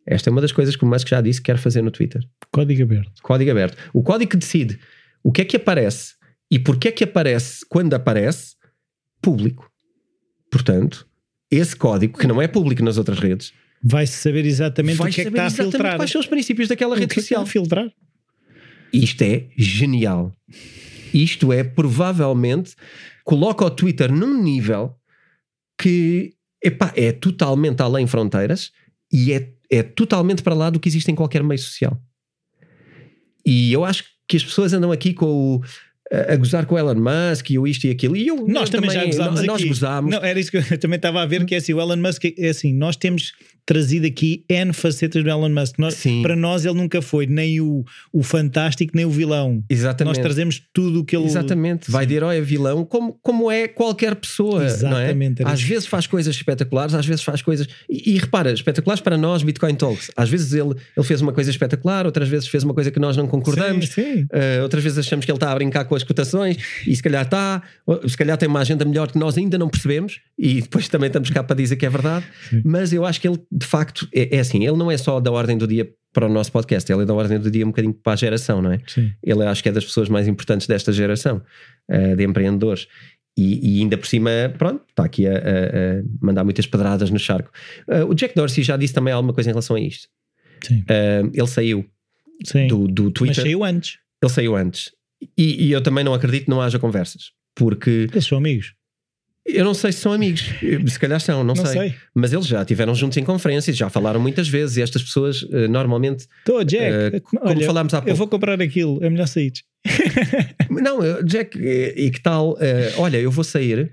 Speaker 3: Esta é uma das coisas que o Musk já disse que quer fazer no Twitter.
Speaker 2: Código aberto.
Speaker 3: Código aberto. O código que decide o que é que aparece e porque é que aparece quando aparece, público. Portanto, esse código, que não é público nas outras redes,
Speaker 2: Vai-se saber exatamente
Speaker 3: vai
Speaker 2: o que é que está a filtrar.
Speaker 3: quais são os princípios daquela
Speaker 2: O que é
Speaker 3: rede
Speaker 2: que está
Speaker 3: social.
Speaker 2: a filtrar?
Speaker 3: Isto é genial. Isto é provavelmente coloca o Twitter num nível que epá, é totalmente além fronteiras e é, é totalmente para lá do que existe em qualquer meio social. E eu acho que as pessoas andam aqui com o, a, gozar com o Elon Musk e o isto e aquilo. E eu,
Speaker 2: Nós
Speaker 3: eu
Speaker 2: também, já gozámos
Speaker 3: nós,
Speaker 2: aqui.
Speaker 3: Gozámos.
Speaker 2: Não, era isso que eu também estava a ver, que é assim, o Elon Musk é assim, nós temos trazido aqui N facetas do Elon Musk. Nós-
Speaker 3: Sim.
Speaker 2: para nós ele nunca foi nem o, o fantástico, nem o vilão.
Speaker 3: Exatamente.
Speaker 2: Nós trazemos tudo o que ele...
Speaker 3: Exatamente, vai de herói a vilão como, como é qualquer pessoa.
Speaker 2: Exatamente,
Speaker 3: Não
Speaker 2: era
Speaker 3: é? Às vezes faz coisas espetaculares, às vezes faz coisas. E, e repara, espetaculares para nós, Bitcoin Talks. Às vezes ele, ele fez uma coisa espetacular, outras vezes fez uma coisa que nós não concordamos.
Speaker 2: Sim, sim.
Speaker 3: Uh, outras vezes achamos que ele está a brincar com as cotações e se calhar está, se calhar tem uma agenda melhor que nós ainda não percebemos e depois também estamos cá para dizer que é verdade.
Speaker 2: Sim.
Speaker 3: Mas eu acho que ele, de facto, é, é assim: ele não é só da ordem do dia para o nosso podcast, ele é da ordem do dia um bocadinho para a geração, não é?
Speaker 2: Sim.
Speaker 3: ele acho que é das pessoas mais importantes desta geração eh, de empreendedores. E, e ainda por cima, pronto, está aqui a, a- a mandar muitas pedradas no charco. Eh, o Jack Dorsey já disse também alguma coisa em relação a isto.
Speaker 2: Sim.
Speaker 3: Eh, ele saiu
Speaker 2: Sim.
Speaker 3: do, do
Speaker 2: Mas
Speaker 3: Twitter,
Speaker 2: saiu antes.
Speaker 3: ele saiu antes. E, e eu também não acredito que não haja conversas, porque
Speaker 2: Eles são amigos.
Speaker 3: Eu não sei se são amigos, se calhar são, não,
Speaker 2: Não
Speaker 3: sei.
Speaker 2: sei.
Speaker 3: Mas eles já estiveram juntos em conferências, já falaram muitas vezes e estas pessoas eh, normalmente,
Speaker 2: Estou, Jack.
Speaker 3: eh, como
Speaker 2: olha,
Speaker 3: falámos há
Speaker 2: eu
Speaker 3: pouco.
Speaker 2: vou comprar aquilo. É melhor sair.
Speaker 3: Não, eh, Jack, e que tal? eh, olha, eu vou sair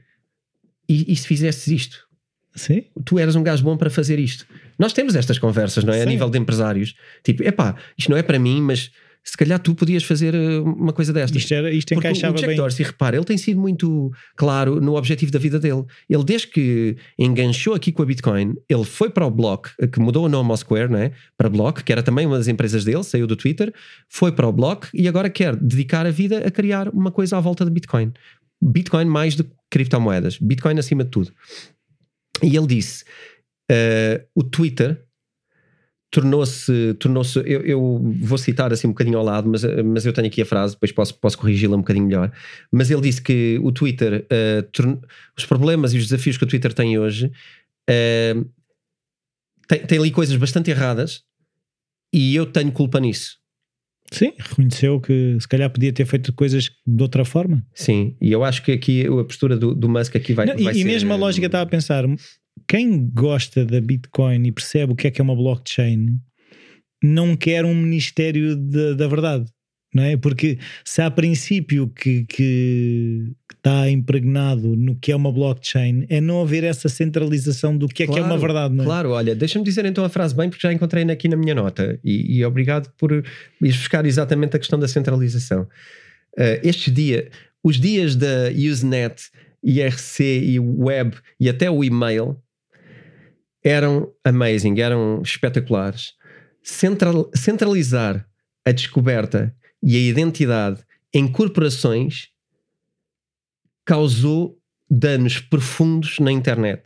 Speaker 3: e, e se fizesses isto?
Speaker 2: Sim?
Speaker 3: Tu eras um gajo bom para fazer isto. Nós temos estas conversas, não é? A
Speaker 2: Sim.
Speaker 3: nível de empresários. Tipo, epá, isto não é para mim, mas se calhar tu podias fazer eh, uma coisa destas.
Speaker 2: Isto, era, isto
Speaker 3: Porque
Speaker 2: encaixava
Speaker 3: o Jack
Speaker 2: bem.
Speaker 3: Dorsey, repara, ele tem sido muito claro no objetivo da vida dele. Ele, desde que enganchou aqui com a Bitcoin, ele foi para o Block, que mudou o nome ao Square, né? para Block, que era também uma das empresas dele, saiu do Twitter, foi para o Block e agora quer dedicar a vida a criar uma coisa à volta de Bitcoin. Bitcoin mais do que criptomoedas. Bitcoin acima de tudo. E ele disse: eh, o Twitter tornou-se. tornou-se eu, eu vou citar assim um bocadinho ao lado, mas, mas eu tenho aqui a frase, depois posso, posso corrigi-la um bocadinho melhor. Mas ele disse que o Twitter, torn- os problemas e os desafios que o Twitter tem hoje, eh, tem, tem ali coisas bastante erradas e eu tenho culpa nisso.
Speaker 2: Sim, reconheceu que se calhar podia ter feito coisas de outra forma.
Speaker 3: Sim, e eu acho que aqui a postura do, do Musk aqui vai,
Speaker 2: Não, e-
Speaker 3: vai
Speaker 2: e
Speaker 3: ser,
Speaker 2: mesmo a lógica estava a pensar: quem gosta da Bitcoin e percebe o que é que é uma blockchain não quer um ministério da- da verdade, não é? Porque se há princípio que, que está impregnado no que é uma blockchain, é não haver essa centralização do que é que é uma verdade, não é?
Speaker 3: Claro, olha, deixa-me dizer então a frase bem, porque já encontrei aqui na minha nota e, e obrigado por ir buscar exatamente a questão da centralização. Eh, estes dias, os dias da Usenet, IRC e web e até o e-mail eram amazing, eram espetaculares. Central- centralizar a descoberta e a identidade em corporações causou danos profundos na internet.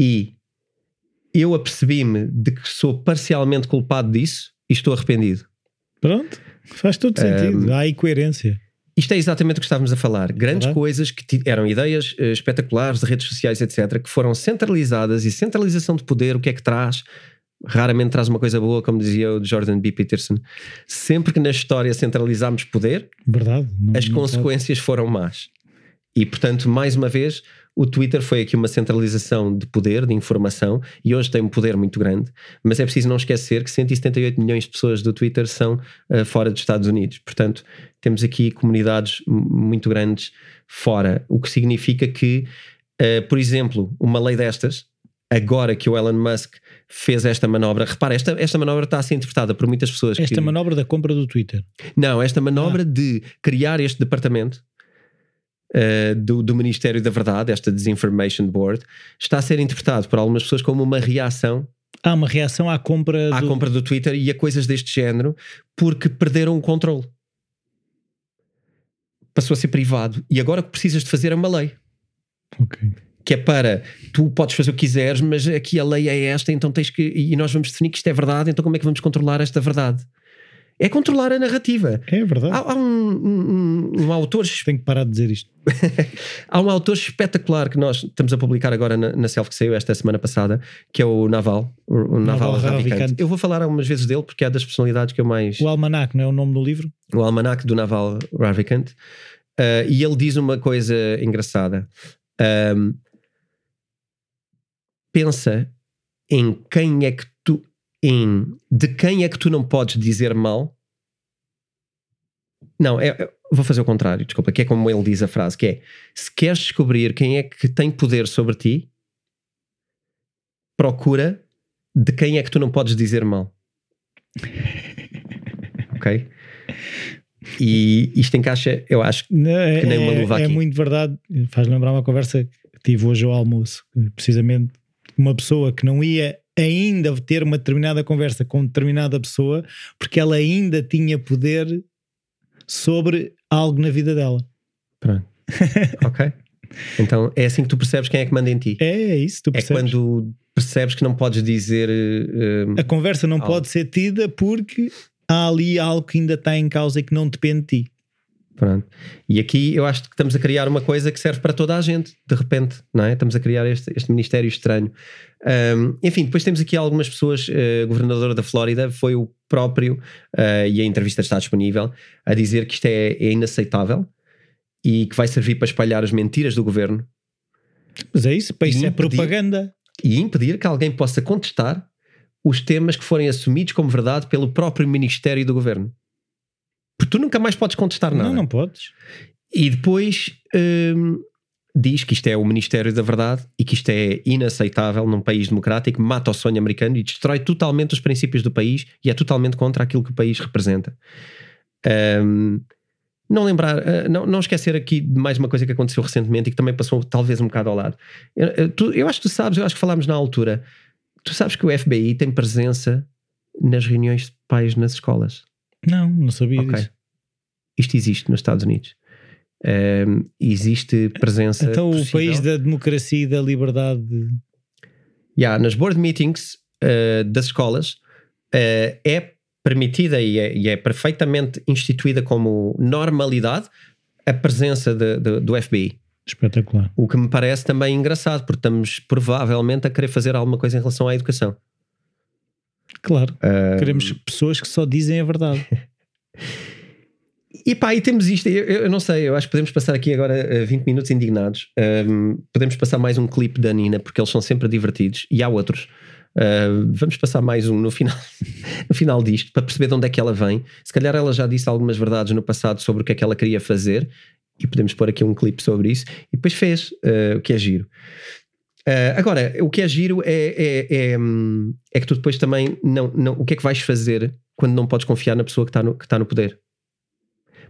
Speaker 3: E eu apercebi-me de que sou parcialmente culpado disso e estou arrependido.
Speaker 2: Pronto, faz todo sentido. Há aí coerência.
Speaker 3: Isto é exatamente o que estávamos a falar. Grandes
Speaker 2: Verdade.
Speaker 3: coisas que eram ideias eh, espetaculares de redes sociais, etc., que foram centralizadas e centralização de poder, o que é que traz? Raramente traz uma coisa boa, como dizia o Jordan B. Peterson. Sempre que na história centralizámos poder,
Speaker 2: Verdade. Não-
Speaker 3: as
Speaker 2: não
Speaker 3: consequências foram más. E, portanto, mais uma vez, o Twitter foi aqui uma centralização de poder, de informação, e hoje tem um poder muito grande, mas é preciso não esquecer que 178 milhões de pessoas do Twitter são ah, fora dos Estados Unidos. Portanto, temos aqui comunidades muito grandes fora, o que significa que, ah, por exemplo, uma lei destas, agora que o Elon Musk fez esta manobra, repara, esta, esta manobra está a ser interpretada por muitas pessoas
Speaker 2: Esta
Speaker 3: que...
Speaker 2: manobra da compra do Twitter.
Speaker 3: Não, esta manobra de criar este departamento uh, do, do Ministério da Verdade, esta Disinformation Board, está a ser interpretado por algumas pessoas como uma reação
Speaker 2: Há uma reação à compra
Speaker 3: à
Speaker 2: do...
Speaker 3: compra do Twitter e a coisas deste género porque perderam o controle. Passou a ser privado e agora o que precisas de fazer é uma lei.
Speaker 2: Ok.
Speaker 3: Que é para tu podes fazer o que quiseres, mas aqui a lei é esta, então tens que. E nós vamos definir que isto é verdade, então como é que vamos controlar esta verdade? É controlar a narrativa.
Speaker 2: É verdade.
Speaker 3: Há, há um, um- um- um autor
Speaker 2: Tenho que parar de dizer isto.
Speaker 3: Há um autor espetacular que nós estamos a publicar agora na, na Self que saiu esta semana passada, que é o Naval, o, o Naval,
Speaker 2: Naval
Speaker 3: Ravikant.
Speaker 2: Ravikant.
Speaker 3: Eu vou falar algumas vezes dele porque é das personalidades que eu mais.
Speaker 2: O Almanac não é o nome do livro?
Speaker 3: O almanac do Naval Ravikant. Uh, e ele diz uma coisa engraçada. Pensa em quem é que tu. Em, de quem é que tu não podes dizer mal. Não, é, é- vou fazer o contrário, desculpa, que é como ele diz a frase, que é se queres descobrir quem é que tem poder sobre ti, procura de quem é que tu não podes dizer mal. ok? E isto encaixa, eu acho,
Speaker 2: Não, é,
Speaker 3: Que nem uma
Speaker 2: é-
Speaker 3: luva
Speaker 2: é
Speaker 3: aqui.
Speaker 2: muito verdade. Faz lembrar uma conversa que tive hoje ao almoço. Precisamente uma pessoa que não ia ainda ter uma determinada conversa com determinada pessoa porque ela ainda tinha poder sobre algo na vida dela.
Speaker 3: Pronto. ok? Então é assim que tu percebes quem é que manda em ti.
Speaker 2: É, é isso, tu
Speaker 3: É
Speaker 2: percebes?
Speaker 3: quando percebes que não podes dizer. eh,
Speaker 2: A conversa não
Speaker 3: Algo.
Speaker 2: pode ser tida porque há ali algo que ainda está em causa e que não depende de ti.
Speaker 3: Pronto. E aqui eu acho que estamos a criar uma coisa que serve para toda a gente, de repente, não é? Estamos a criar este, este ministério estranho. Um, enfim, depois temos aqui algumas pessoas, eh, a governadora da Flórida foi o próprio, eh, e a entrevista está disponível, a dizer que isto é, é inaceitável e que vai servir para espalhar as mentiras do governo
Speaker 2: Mas é isso, para isso é
Speaker 3: impedir-
Speaker 2: propaganda.
Speaker 3: e impedir que alguém possa contestar os temas que forem assumidos como verdade pelo próprio Ministério do Governo. Porque tu nunca mais podes contestar nada.
Speaker 2: Não, não podes.
Speaker 3: E depois hum, diz que isto é o Ministério da Verdade e que isto é inaceitável num país democrático, mata o sonho americano e destrói totalmente os princípios do país e é totalmente contra aquilo que o país representa. Hum, não lembrar, eh, não, não esquecer aqui de mais uma coisa que aconteceu recentemente e que também passou talvez um bocado ao lado. Eu, eu- tu- eu acho que tu sabes, eu acho que falámos na altura, tu sabes que o FBI tem presença nas reuniões de pais nas escolas.
Speaker 2: Não, não sabia
Speaker 3: Ok.
Speaker 2: disso.
Speaker 3: Isto existe nos Estados Unidos. Existe presença.
Speaker 2: Então o
Speaker 3: possível.
Speaker 2: país da democracia e da liberdade.
Speaker 3: Yeah, nas board meetings eh, das escolas eh, é permitida e é, e é perfeitamente instituída como normalidade a presença de- de- do FBI.
Speaker 2: Espetacular.
Speaker 3: O que me parece também engraçado, porque estamos provavelmente a querer fazer alguma coisa em relação à educação.
Speaker 2: Claro. Queremos pessoas que só dizem a verdade.
Speaker 3: E pá, e temos isto, eu, eu não sei, eu acho que podemos passar aqui agora eh, 20 minutos indignados. Ahm, podemos passar mais um clipe da Nina, porque eles são sempre divertidos, e há outros. Ah, vamos passar mais um no final, no final disto, para perceber de onde é que ela vem. Se calhar ela já disse algumas verdades no passado sobre o que é que ela queria fazer, e podemos pôr aqui um clipe sobre isso, e depois fez, ah, o que é giro. Ah, agora, o que é giro é, é, é, hum, é que tu depois também não, não. O que é que vais fazer quando não podes confiar na pessoa que está no, que está no poder?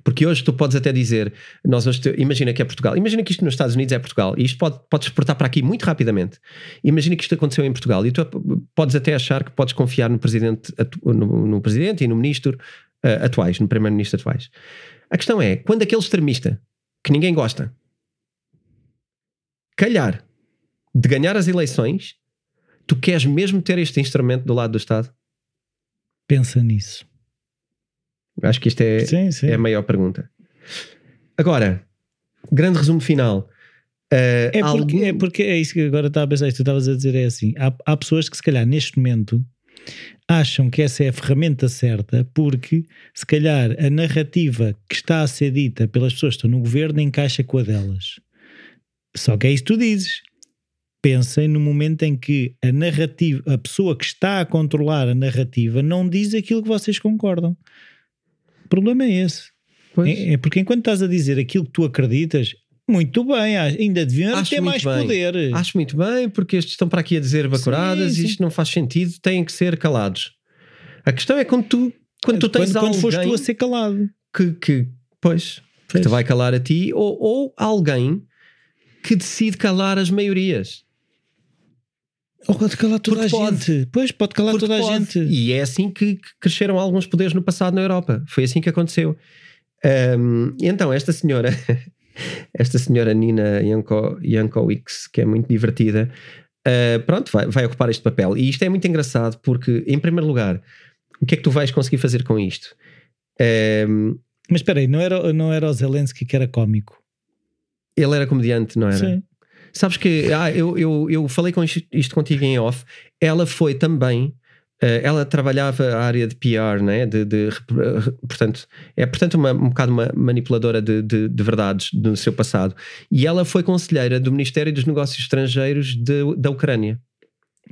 Speaker 3: Porque hoje tu podes até dizer, nós hoje te- imagina que é Portugal, imagina que isto nos Estados Unidos é Portugal, e isto pode, podes exportar para aqui muito rapidamente. Imagina que isto aconteceu em Portugal, e tu podes até achar que podes confiar no presidente, no, no presidente e no ministro eh, atuais, no primeiro-ministro atuais. A questão é, quando aquele extremista, que ninguém gosta, calhar de ganhar as eleições, tu queres mesmo ter este instrumento do lado do Estado?
Speaker 2: Pensa nisso.
Speaker 3: Acho que isto é,
Speaker 2: sim, sim.
Speaker 3: é a maior pergunta. Agora, grande resumo final. Uh,
Speaker 2: É porque,
Speaker 3: algum-
Speaker 2: é porque é isso que agora estava a pensar, tu estavas a dizer é assim, há, há pessoas que se calhar neste momento acham que essa é a ferramenta certa porque se calhar a narrativa que está a ser dita pelas pessoas que estão no governo encaixa com a delas. Só que é isso que tu dizes. Pensem no momento em que a narrativa, a pessoa que está a controlar a narrativa não diz aquilo que vocês concordam. O problema é esse. É, é porque enquanto estás a dizer aquilo que tu acreditas, muito bem, ainda deviam
Speaker 3: Acho
Speaker 2: ter mais
Speaker 3: bem.
Speaker 2: poder.
Speaker 3: Acho muito bem, porque estes estão para aqui a dizer bacuradas e isto não faz sentido, têm que ser calados. A questão é quando tu, quando tu tens
Speaker 2: quando, quando
Speaker 3: alguém
Speaker 2: foste tu a ser calado.
Speaker 3: que, que, pois, que
Speaker 2: Pois.
Speaker 3: te vai calar a ti, ou, ou alguém que decide calar as maiorias.
Speaker 2: Ou pode calar toda
Speaker 3: Porque
Speaker 2: a
Speaker 3: pode.
Speaker 2: gente. Pois, pode calar
Speaker 3: Porque
Speaker 2: toda a
Speaker 3: pode.
Speaker 2: gente.
Speaker 3: E é assim que, cresceram alguns poderes no passado na Europa. Foi assim que aconteceu. E então, esta senhora, esta senhora Nina Yanko, Yankowicz, que é muito divertida, ah, pronto, vai, vai ocupar este papel. E isto é muito engraçado porque, em primeiro lugar, o que é que tu vais conseguir fazer com isto? Ahm,
Speaker 2: Mas espera aí, não era, não era o Zelensky que era cómico?
Speaker 3: ele era comediante, não era?
Speaker 2: Sim.
Speaker 3: Sabes que ah, eu, eu, eu falei com isto, isto contigo em off. Ela foi também. eh, ela trabalhava a área de PR, né? de, de, portanto, é portanto uma, um bocado uma manipuladora de, de, de verdades no seu passado. E ela foi conselheira do Ministério dos Negócios Estrangeiros da Ucrânia.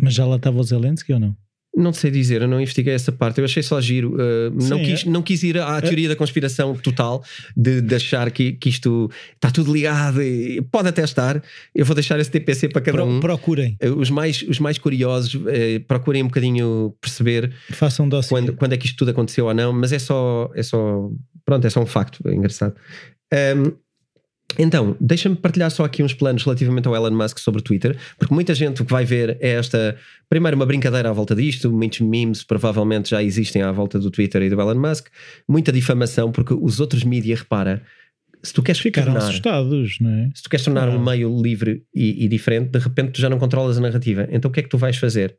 Speaker 2: Mas já lá estava o Zelensky ou não?
Speaker 3: Não sei dizer, eu não investiguei essa parte. Eu achei só giro. eh, não,
Speaker 2: Sim,
Speaker 3: quis,
Speaker 2: é.
Speaker 3: não quis ir à teoria da conspiração total de, de achar que, que isto está tudo ligado. E pode até estar. Eu vou deixar esse TPC para cada
Speaker 2: Pro-
Speaker 3: um.
Speaker 2: Procurem,
Speaker 3: Eh, Os mais, os mais curiosos eh, procurem um bocadinho perceber
Speaker 2: façam um dossiê.
Speaker 3: quando, quando é que isto tudo aconteceu ou não, mas é só, é só pronto, é só um facto é engraçado. Ahm, então, deixa-me partilhar só aqui uns planos relativamente ao Elon Musk sobre o Twitter, porque muita gente o que vai ver é esta, primeiro uma brincadeira à volta disto, muitos memes provavelmente já existem à volta do Twitter e do Elon Musk, muita difamação, porque os outros mídias, repara, se tu queres
Speaker 2: Ficaram
Speaker 3: tornar,
Speaker 2: assustados, não é?
Speaker 3: se tu queres tornar um
Speaker 2: Ah.
Speaker 3: meio livre e, e diferente, de repente tu já não controlas a narrativa. Então o que é que tu vais fazer?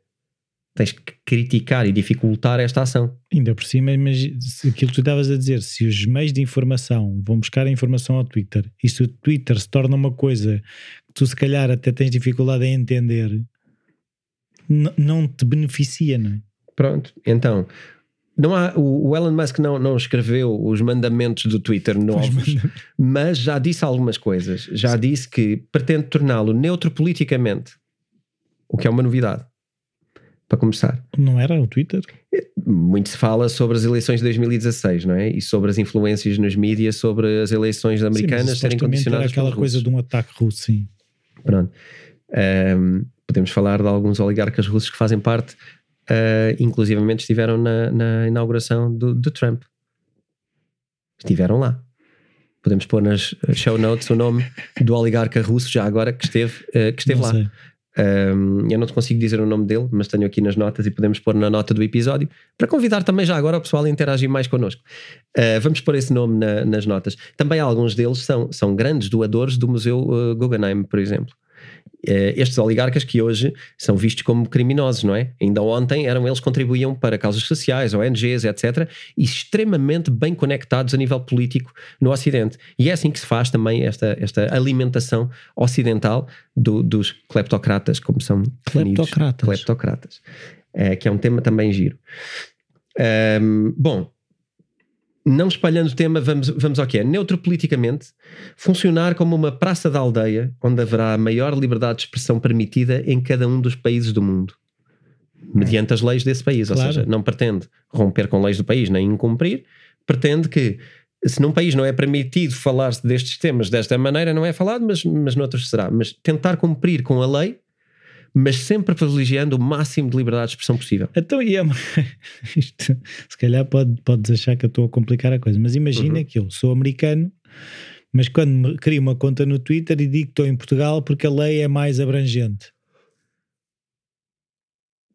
Speaker 3: Tens que criticar e dificultar esta ação.
Speaker 2: Ainda por cima, se aquilo que tu estavas a dizer, se os meios de informação vão buscar a informação ao Twitter e se o Twitter se torna uma coisa que tu se calhar até tens dificuldade em entender, não te beneficia, não é?
Speaker 3: Pronto. Então, não há, o, o Elon Musk não, não escreveu os mandamentos do Twitter novos, mas já disse algumas coisas. Já Sim. disse que pretende torná-lo neutro politicamente, o que é uma novidade. Para começar,
Speaker 2: não era o Twitter?
Speaker 3: Muito se fala sobre as eleições de 2016, não é? E sobre as influências nos mídias sobre as eleições americanas sim, serem condicionadas.
Speaker 2: Era aquela coisa de um ataque russo, sim.
Speaker 3: Pronto. Um, podemos falar de alguns oligarcas russos que fazem parte uh, inclusivamente estiveram na, na inauguração do, do, Trump. Estiveram lá. Podemos pôr nas show notes o nome do oligarca russo, já agora, que esteve, uh, que esteve lá. Um, eu não te consigo dizer o nome dele, mas tenho aqui nas notas e podemos pôr na nota do episódio para convidar também já agora o pessoal a interagir mais connosco. Uh, vamos pôr esse nome na, nas notas. Também alguns deles são, são grandes doadores do Museu uh, Guggenheim, por exemplo. Eh, estes oligarcas que hoje são vistos como criminosos, não é? Ainda ontem eram eles contribuíam para causas sociais, ONGs, etc., e extremamente bem conectados a nível político no Ocidente. E é assim que se faz também esta, esta alimentação ocidental do, dos cleptocratas, como são
Speaker 2: cleptocratas.
Speaker 3: Cleptocratas. É, que é um tema também giro. Um, bom, não espalhando o tema, vamos, vamos ao que é. Neutro politicamente, funcionar como uma praça da aldeia, onde haverá a maior liberdade de expressão permitida em cada um dos países do mundo, mediante as leis desse país. Claro. Ou seja, não pretende romper com leis do país nem incumprir, pretende que, se num país não é permitido falar-se destes temas desta maneira, não é falado, mas, mas noutros será. Mas tentar cumprir com a lei mas sempre privilegiando o máximo de liberdade de expressão possível.
Speaker 2: Então, e é, isto, se calhar pode, podes achar que eu estou a complicar a coisa, mas imagina uhum. que eu sou americano, mas quando crio uma conta no Twitter e digo que estou em Portugal porque a lei é mais abrangente,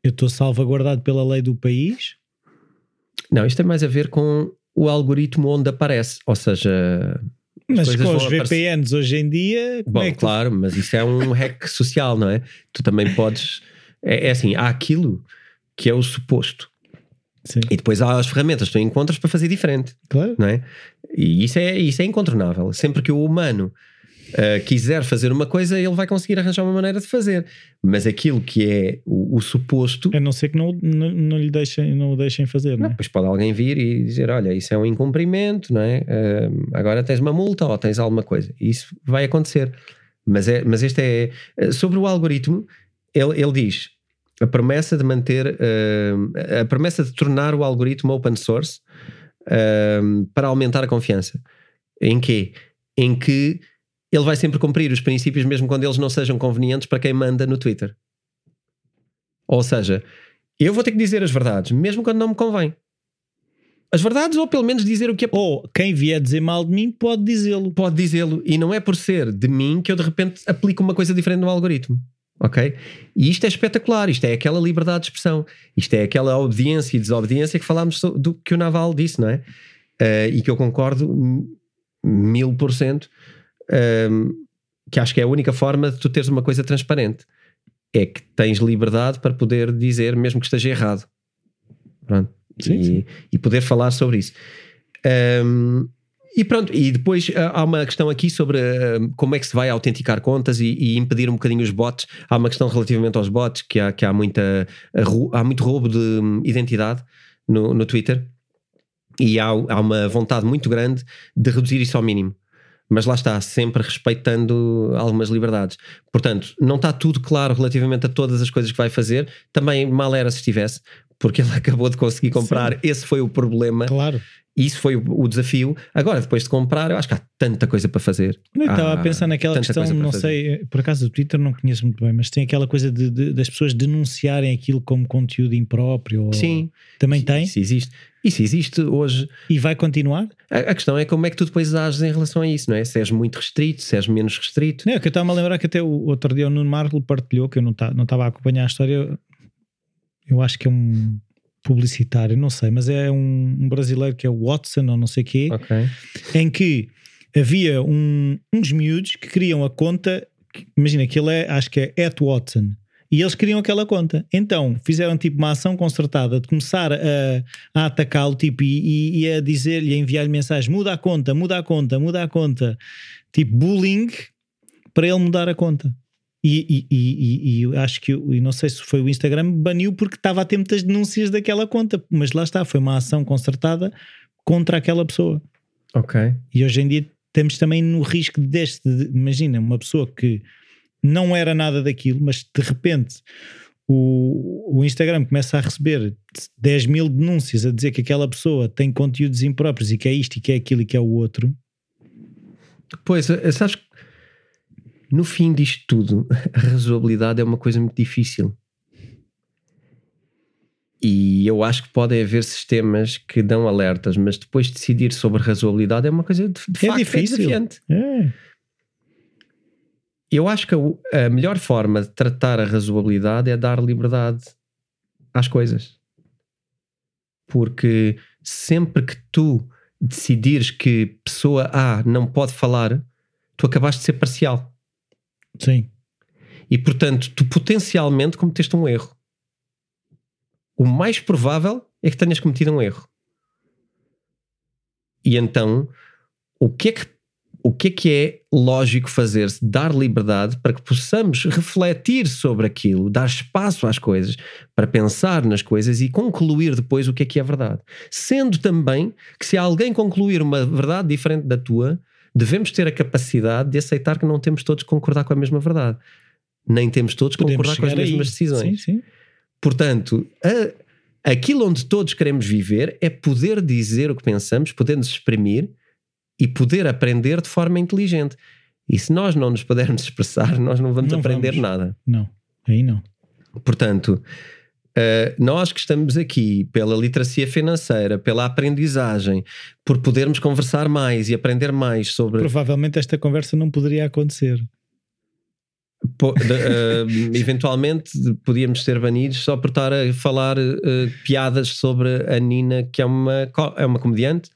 Speaker 2: eu estou salvaguardado pela lei do país?
Speaker 3: Não, isto tem mais a ver com o algoritmo onde aparece, ou seja,
Speaker 2: mas com os VPNs hoje em dia.
Speaker 3: Bom,
Speaker 2: é
Speaker 3: claro,
Speaker 2: tu...
Speaker 3: mas isso é um hack social, não é? Tu também podes. É, é, assim, há aquilo que é o suposto. Sim. E depois há as ferramentas que tu encontras para fazer diferente. Claro. Não é? E isso é, isso é incontornável. Sempre que o humano uh, quiser fazer uma coisa, ele vai conseguir arranjar uma maneira de fazer. Mas aquilo que é o, o suposto.
Speaker 2: A não ser que não, não, não lhe deixem, não o deixem fazer. Não,
Speaker 3: não é? Depois pode alguém vir e dizer: Olha, isso é um incumprimento, não é? Uh, agora tens uma multa ou tens alguma coisa. Isso vai acontecer. Mas, é, mas este é. Eh, sobre o algoritmo, ele, ele diz a promessa de manter. Uh, a promessa de tornar o algoritmo open source para aumentar a confiança. Em quê? Em que ele vai sempre cumprir os princípios, mesmo quando eles não sejam convenientes para quem manda no Twitter. Ou seja, eu vou ter que dizer as verdades, mesmo quando não me convém. As verdades, ou pelo menos dizer o que é.
Speaker 2: Ou quem vier dizer mal de mim pode dizê-lo.
Speaker 3: Pode dizê-lo. E não é por ser de mim que eu de repente aplico uma coisa diferente no algoritmo. Ok? E isto é espetacular. Isto é aquela liberdade de expressão. Isto é aquela obediência e desobediência que falámos do que o Naval disse, não é? Uh, e que eu concordo mil por cento um, que acho que é a única forma de tu teres uma coisa transparente. É que tens liberdade para poder dizer, mesmo que esteja errado. Pronto. Sim, e, sim. e poder falar sobre isso. Um, e pronto, e depois ah, há uma questão aqui sobre uh, como é que se vai autenticar contas e, e, impedir um bocadinho os bots. Há uma questão relativamente aos bots, que há, que há, muita, há muito roubo de hum, identidade no, no Twitter e há, há uma vontade muito grande de reduzir isso ao mínimo mas lá está, sempre respeitando algumas liberdades. Portanto, não está tudo claro relativamente a todas as coisas que vai fazer. Também mal era se estivesse, porque ele acabou de conseguir comprar. Sim. Esse foi o problema.
Speaker 2: Claro.
Speaker 3: Isso foi o, desafio. Agora, depois de comprar, eu acho que há tanta coisa para fazer.
Speaker 2: Eu estava a pensar naquela questão, não sei, por acaso o Twitter não conheço muito bem, mas tem aquela coisa de, de, das pessoas denunciarem aquilo como conteúdo impróprio.
Speaker 3: Sim.
Speaker 2: Também tem?
Speaker 3: Isso existe. Isso existe hoje.
Speaker 2: E vai continuar?
Speaker 3: A, a, questão é como é que tu depois ages em relação a isso, não é? Se és muito restrito, se és menos restrito.
Speaker 2: Não, é que eu estava a lembrar que até o outro dia o Nuno Marco partilhou, que eu não estava a acompanhar a história. Eu acho que é um publicitário, não sei, mas é um, um brasileiro que é o Watson ou não sei o quê,
Speaker 3: okay.
Speaker 2: em que havia um, uns miúdos que criam a conta, imagina que ele é, acho que é at Watson, e eles queriam aquela conta. Então fizeram tipo uma ação concertada de começar a, a atacá-lo tipo, e, e a dizer-lhe, a enviar-lhe mensagens: muda a conta, muda a conta, muda a conta. Tipo bullying para ele mudar a conta. E, e, e, e, acho que, e não sei se foi o Instagram, baniu porque estava a ter muitas denúncias daquela conta, mas lá está, foi uma ação concertada contra aquela pessoa.
Speaker 3: Ok.
Speaker 2: E hoje em dia estamos também no risco deste, de, imagina, uma pessoa que não era nada daquilo, mas de repente o, o Instagram começa a receber 10 mil denúncias a dizer que aquela pessoa tem conteúdos impróprios e que é isto e que é aquilo e que é o outro.
Speaker 3: Pois, eh, sabes que no fim disto tudo, a razoabilidade é uma coisa muito difícil. E eu acho que podem haver sistemas que dão alertas, mas depois decidir sobre razoabilidade é uma coisa de, de
Speaker 2: é
Speaker 3: facto
Speaker 2: difícil.
Speaker 3: é desafiante.
Speaker 2: É.
Speaker 3: Eu acho que a, a melhor forma de tratar a razoabilidade é dar liberdade às coisas. Porque sempre que tu decidires que pessoa A não pode falar, tu acabaste de ser parcial.
Speaker 2: Sim.
Speaker 3: E portanto, tu potencialmente cometeste um erro. O mais provável é que tenhas cometido um erro. E então, o que é que, o que, é, que é lógico fazer-se? Dar liberdade para que possamos refletir sobre aquilo, dar espaço às coisas, para pensar nas coisas e concluir depois o que é que é verdade. Sendo também que se alguém concluir uma verdade diferente da tua, devemos ter a capacidade de aceitar que não temos todos que concordar com a mesma verdade. Nem temos todos que
Speaker 2: Podemos
Speaker 3: concordar com as
Speaker 2: aí.
Speaker 3: mesmas decisões.
Speaker 2: Sim, sim.
Speaker 3: Portanto, a- aquilo onde todos queremos viver é poder dizer o que pensamos, poder nos exprimir e poder aprender de forma inteligente. E se nós não nos pudermos expressar, nós não vamos
Speaker 2: Não
Speaker 3: aprender
Speaker 2: vamos.
Speaker 3: nada.
Speaker 2: Não, aí não.
Speaker 3: Portanto, eh, nós que estamos aqui pela literacia financeira, pela aprendizagem, por podermos conversar mais e aprender mais sobre
Speaker 2: Provavelmente esta conversa não poderia acontecer.
Speaker 3: Po- de- eh, eventualmente podíamos ser banidos só por estar a falar eh, piadas sobre a Nina, que é uma, é uma comediante,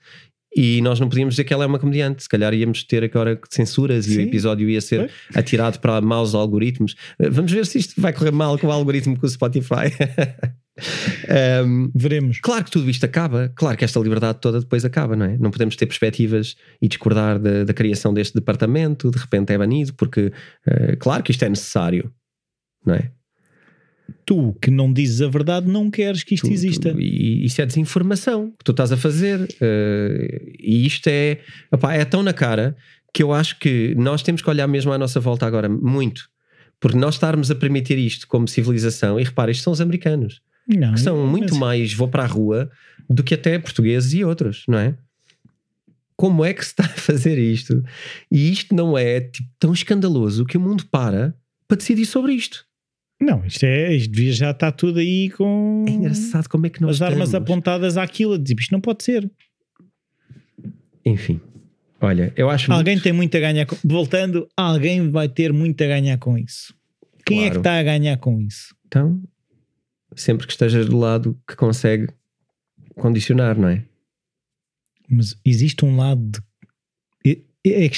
Speaker 3: e nós não podíamos dizer que ela é uma comediante. Se calhar íamos ter agora censuras e o
Speaker 2: Sim.
Speaker 3: episódio ia ser atirado para maus algoritmos. Eh, Vamos ver se isto vai correr mal com o algoritmo com o Spotify. Um,
Speaker 2: Veremos.
Speaker 3: Claro que tudo isto acaba, claro que esta liberdade toda depois acaba, não é? Não podemos ter perspectivas e discordar da, da criação deste departamento, de repente é banido, porque eh, claro que isto é necessário, não é?
Speaker 2: Tu que não dizes a verdade não queres que isto
Speaker 3: Tu-
Speaker 2: exista.
Speaker 3: tu- e isso é desinformação que tu estás a fazer, eh, e isto é, opá, é tão na cara que eu acho que nós temos que olhar mesmo à nossa volta agora, muito, porque nós estarmos a permitir isto como civilização, e repara, isto são os americanos.
Speaker 2: Não,
Speaker 3: que são
Speaker 2: mas-
Speaker 3: muito mais vou para a rua do que até portugueses e outros, não é? Como é que se está a fazer isto? E isto não é tipo, tão escandaloso que o mundo para para decidir sobre isto.
Speaker 2: Não, isto é, isto devia já estar tudo aí com
Speaker 3: É engraçado como é que nós
Speaker 2: as armas
Speaker 3: estamos.
Speaker 2: apontadas àquilo. Tipo, isto não pode ser.
Speaker 3: Enfim, olha, eu acho
Speaker 2: Alguém
Speaker 3: muito...
Speaker 2: tem muito a ganhar com... Voltando, alguém vai ter muito a ganhar com isso. Quem é que
Speaker 3: Claro.
Speaker 2: está a ganhar com isso?
Speaker 3: Então, sempre que estejas do lado que consegue condicionar, não é?
Speaker 2: Mas existe um lado de...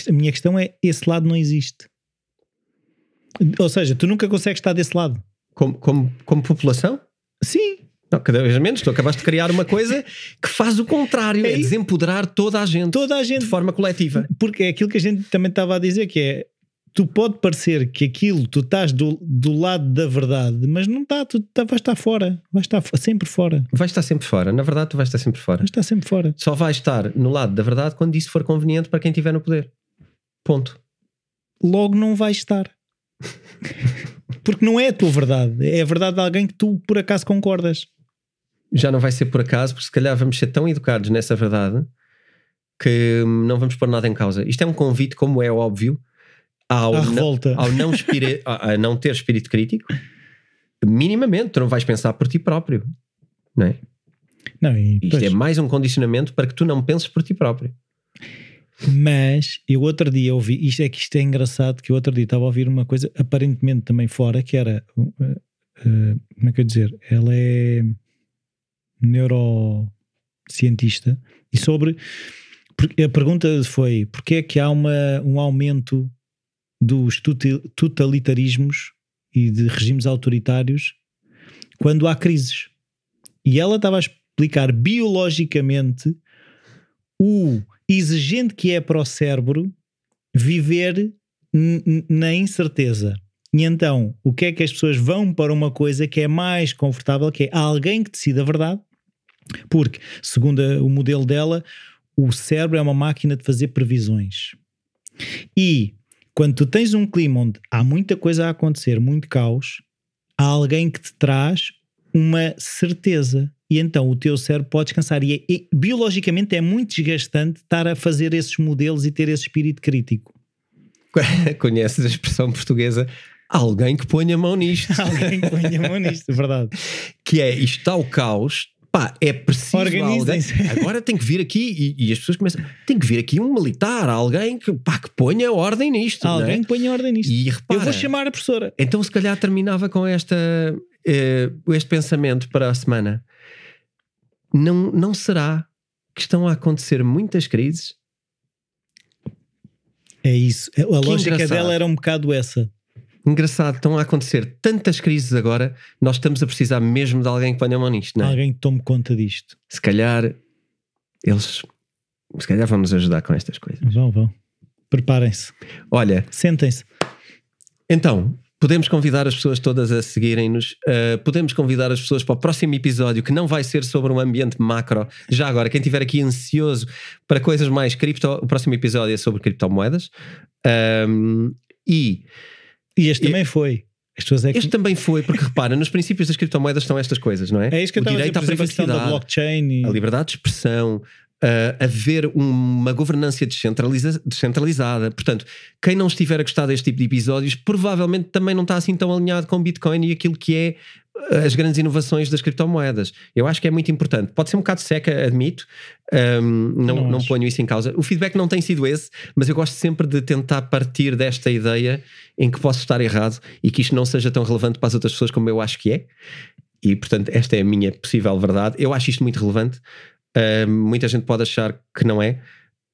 Speaker 2: A minha questão é: esse lado não existe. Ou seja, tu nunca consegues estar desse lado.
Speaker 3: Como, como, como população?
Speaker 2: Sim,
Speaker 3: Não, cada vez menos. Tu acabaste de criar uma coisa que faz o contrário,
Speaker 2: É
Speaker 3: é desempoderar toda a gente
Speaker 2: toda a
Speaker 3: de
Speaker 2: gente.
Speaker 3: forma coletiva.
Speaker 2: Porque é aquilo que a gente também estava a dizer: que é tu pode parecer que aquilo tu estás do, do lado da verdade, mas não está, tu tá, vais estar fora, vais estar sempre fora,
Speaker 3: Vais estar sempre fora. Na verdade, tu vais estar sempre fora.
Speaker 2: vais estar sempre fora.
Speaker 3: Só vais estar no lado da verdade quando isso for conveniente para quem estiver no poder. Ponto.
Speaker 2: Logo não vais estar. Porque não é a tua verdade, é a verdade de alguém que tu por acaso concordas.
Speaker 3: Já não vai ser por acaso, porque se calhar vamos ser tão educados nessa verdade que hum, não vamos pôr nada em causa. Isto é um convite, como é óbvio, ao, não, ao não, espiri- a, a não ter espírito crítico. Minimamente, tu não vais pensar por ti próprio. Não é?
Speaker 2: Não, e,
Speaker 3: Isto
Speaker 2: pois,
Speaker 3: é mais um condicionamento para que tu não penses por ti próprio.
Speaker 2: Mas eu outro dia ouvi, isto é que isto é engraçado, que eu outro dia estava a ouvir uma coisa aparentemente também fora, que era uh, uh, como é que eu dizer? Ela é neurocientista e sobre a pergunta foi porque é que há uma, um aumento dos totalitarismos e de regimes autoritários quando há crises. E ela estava a explicar biologicamente o exigente que é para o cérebro viver na incerteza. E então, o que é que as pessoas vão para uma coisa que é mais confortável, que é alguém que decida a verdade, porque, segundo o modelo dela, o cérebro é uma máquina de fazer previsões. E quando tu tens um clima onde há muita coisa a acontecer, muito caos, há alguém que te traz uma certeza. E então o teu cérebro pode descansar. E, é, e biologicamente é muito desgastante estar a fazer esses modelos e ter esse espírito crítico.
Speaker 3: Conheces a expressão portuguesa alguém que ponha a mão nisto.
Speaker 2: alguém que ponha a mão nisto, é verdade.
Speaker 3: Que é, isto está o caos, pá, é preciso alguém. Agora tem que vir aqui, e, e, as pessoas começam, tem que vir aqui um militar, alguém que, pá, que ponha ordem nisto.
Speaker 2: Alguém
Speaker 3: é?
Speaker 2: que ponha ordem nisto.
Speaker 3: E repara,
Speaker 2: Eu vou chamar a professora.
Speaker 3: Então, se calhar, terminava com esta, uh, este pensamento para a semana. Não, não será que estão a acontecer muitas crises?
Speaker 2: É isso. A que lógica engraçado. dela era um bocado essa.
Speaker 3: Engraçado, estão a acontecer tantas crises agora, nós estamos a precisar mesmo de alguém que ponha a mão nisto, não é?
Speaker 2: Alguém que tome conta disto.
Speaker 3: Se calhar eles se calhar vão nos ajudar com estas coisas.
Speaker 2: Vão, vão. Preparem-se.
Speaker 3: Olha.
Speaker 2: Sentem-se.
Speaker 3: Então, podemos convidar as pessoas todas a seguirem-nos. Uh, podemos convidar as pessoas para o próximo episódio, que não vai ser sobre um ambiente macro. Já agora, quem estiver aqui ansioso para coisas mais cripto, o próximo episódio é sobre criptomoedas. Um, e
Speaker 2: e este e, também foi.
Speaker 3: É que... Este também foi, porque repara, nos princípios das criptomoedas estão estas coisas, não é?
Speaker 2: É isso que eu
Speaker 3: o
Speaker 2: direito à privacidade, blockchain e...
Speaker 3: a liberdade de expressão, uh, haver uma governança descentraliza descentralizada. Portanto, quem não estiver a gostar deste tipo de episódios, provavelmente também não está assim tão alinhado com Bitcoin e aquilo que é as grandes inovações das criptomoedas. Eu acho que é muito importante. Pode ser um bocado seca, admito, um, não, não, não ponho isso em causa. O feedback não tem sido esse, mas eu gosto sempre de tentar partir desta ideia em que posso estar errado e que isto não seja tão relevante para as outras pessoas como eu acho que é. E portanto, esta é a minha possível verdade. Eu acho isto muito relevante. Uh, muita gente pode achar que não é,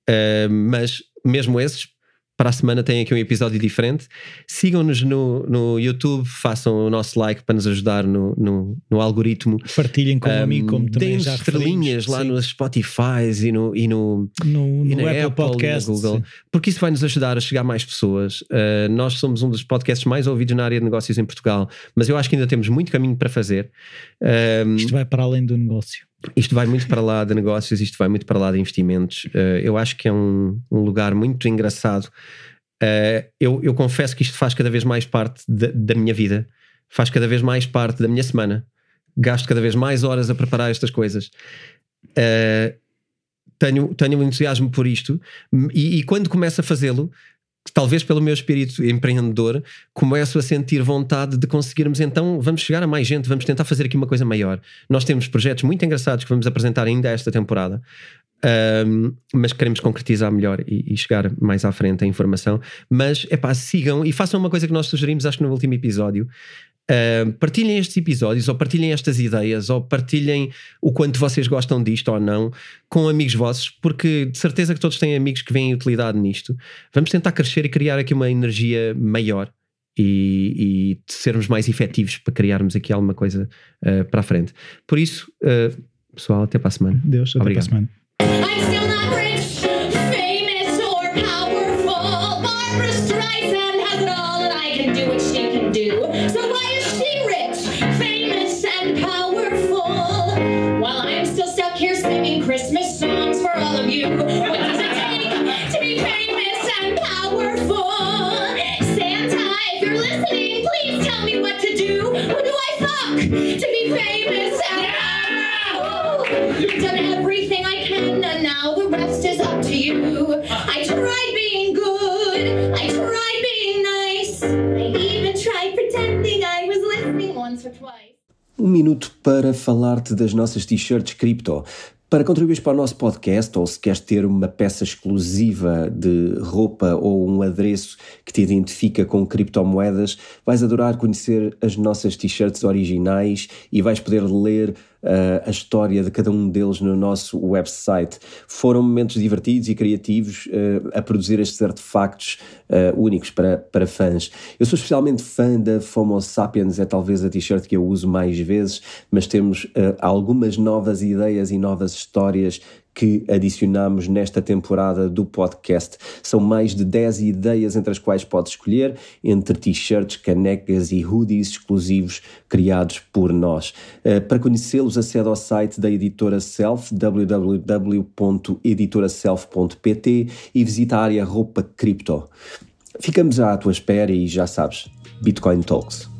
Speaker 3: uh, mas mesmo esses para a semana tem aqui um episódio diferente. Sigam-nos no, no YouTube, façam o nosso like para nos ajudar no, no, no algoritmo.
Speaker 2: Partilhem com um, a mim, como também já
Speaker 3: estrelinhas lá no Spotify e no, e no,
Speaker 2: no,
Speaker 3: e
Speaker 2: no Apple, Apple Podcast,
Speaker 3: Google, sim. porque isso vai nos ajudar a chegar a mais pessoas. Uh, nós somos um dos podcasts mais ouvidos na área de negócios em Portugal, mas eu acho que ainda temos muito caminho para fazer.
Speaker 2: Um, Isto vai para além do negócio.
Speaker 3: Isto vai muito para lá de negócios, isto vai muito para lá de investimentos. Uh, eu acho que é um, um lugar muito engraçado. Uh, eu, eu, confesso que isto faz cada vez mais parte de, da minha vida, faz cada vez mais parte da minha semana. Gasto cada vez mais horas a preparar estas coisas. Uh, tenho, tenho um entusiasmo por isto e, e quando começo a fazê-lo, talvez pelo meu espírito empreendedor, começo a sentir vontade de conseguirmos então, vamos chegar a mais gente, vamos tentar fazer aqui uma coisa maior. Nós temos projetos muito engraçados que vamos apresentar ainda esta temporada. Um, mas queremos concretizar melhor e, e, chegar mais à frente a informação. Mas é pá, sigam e façam uma coisa que nós sugerimos, acho que no último episódio, Uh, partilhem estes episódios, ou partilhem estas ideias, ou partilhem o quanto vocês gostam disto ou não com amigos vossos, porque de certeza que todos têm amigos que veem utilidade nisto. Vamos tentar crescer e criar aqui uma energia maior e, e sermos mais efetivos para criarmos aqui alguma coisa uh, para a frente. Por isso, uh, pessoal, até para a semana.
Speaker 2: Deus, até
Speaker 3: Obrigado.
Speaker 2: para a semana.
Speaker 1: Um minuto para falar-te das nossas t-shirts cripto. Para contribuir para o nosso podcast, ou se queres ter uma peça exclusiva de roupa ou um adereço que te identifica com criptomoedas, vais adorar conhecer as nossas t-shirts originais e vais poder ler uh, a história de cada um deles no nosso website. Foram momentos divertidos e criativos uh, a produzir estes artefactos uh, únicos para, para fãs. Eu sou especialmente fã da Fomo Sapiens, é talvez a t-shirt que eu uso mais vezes, mas temos algumas novas ideias e novas histórias
Speaker 3: que adicionamos nesta temporada do podcast. São mais de 10 ideias entre as quais podes escolher, entre t-shirts, canecas e hoodies exclusivos criados por nós. Eh, para conhecê-los, acede ao site da editora Self, www.editoraself.pt e visita a área roupa cripto. Ficamos à tua espera e já sabes, Bitcoin Talks.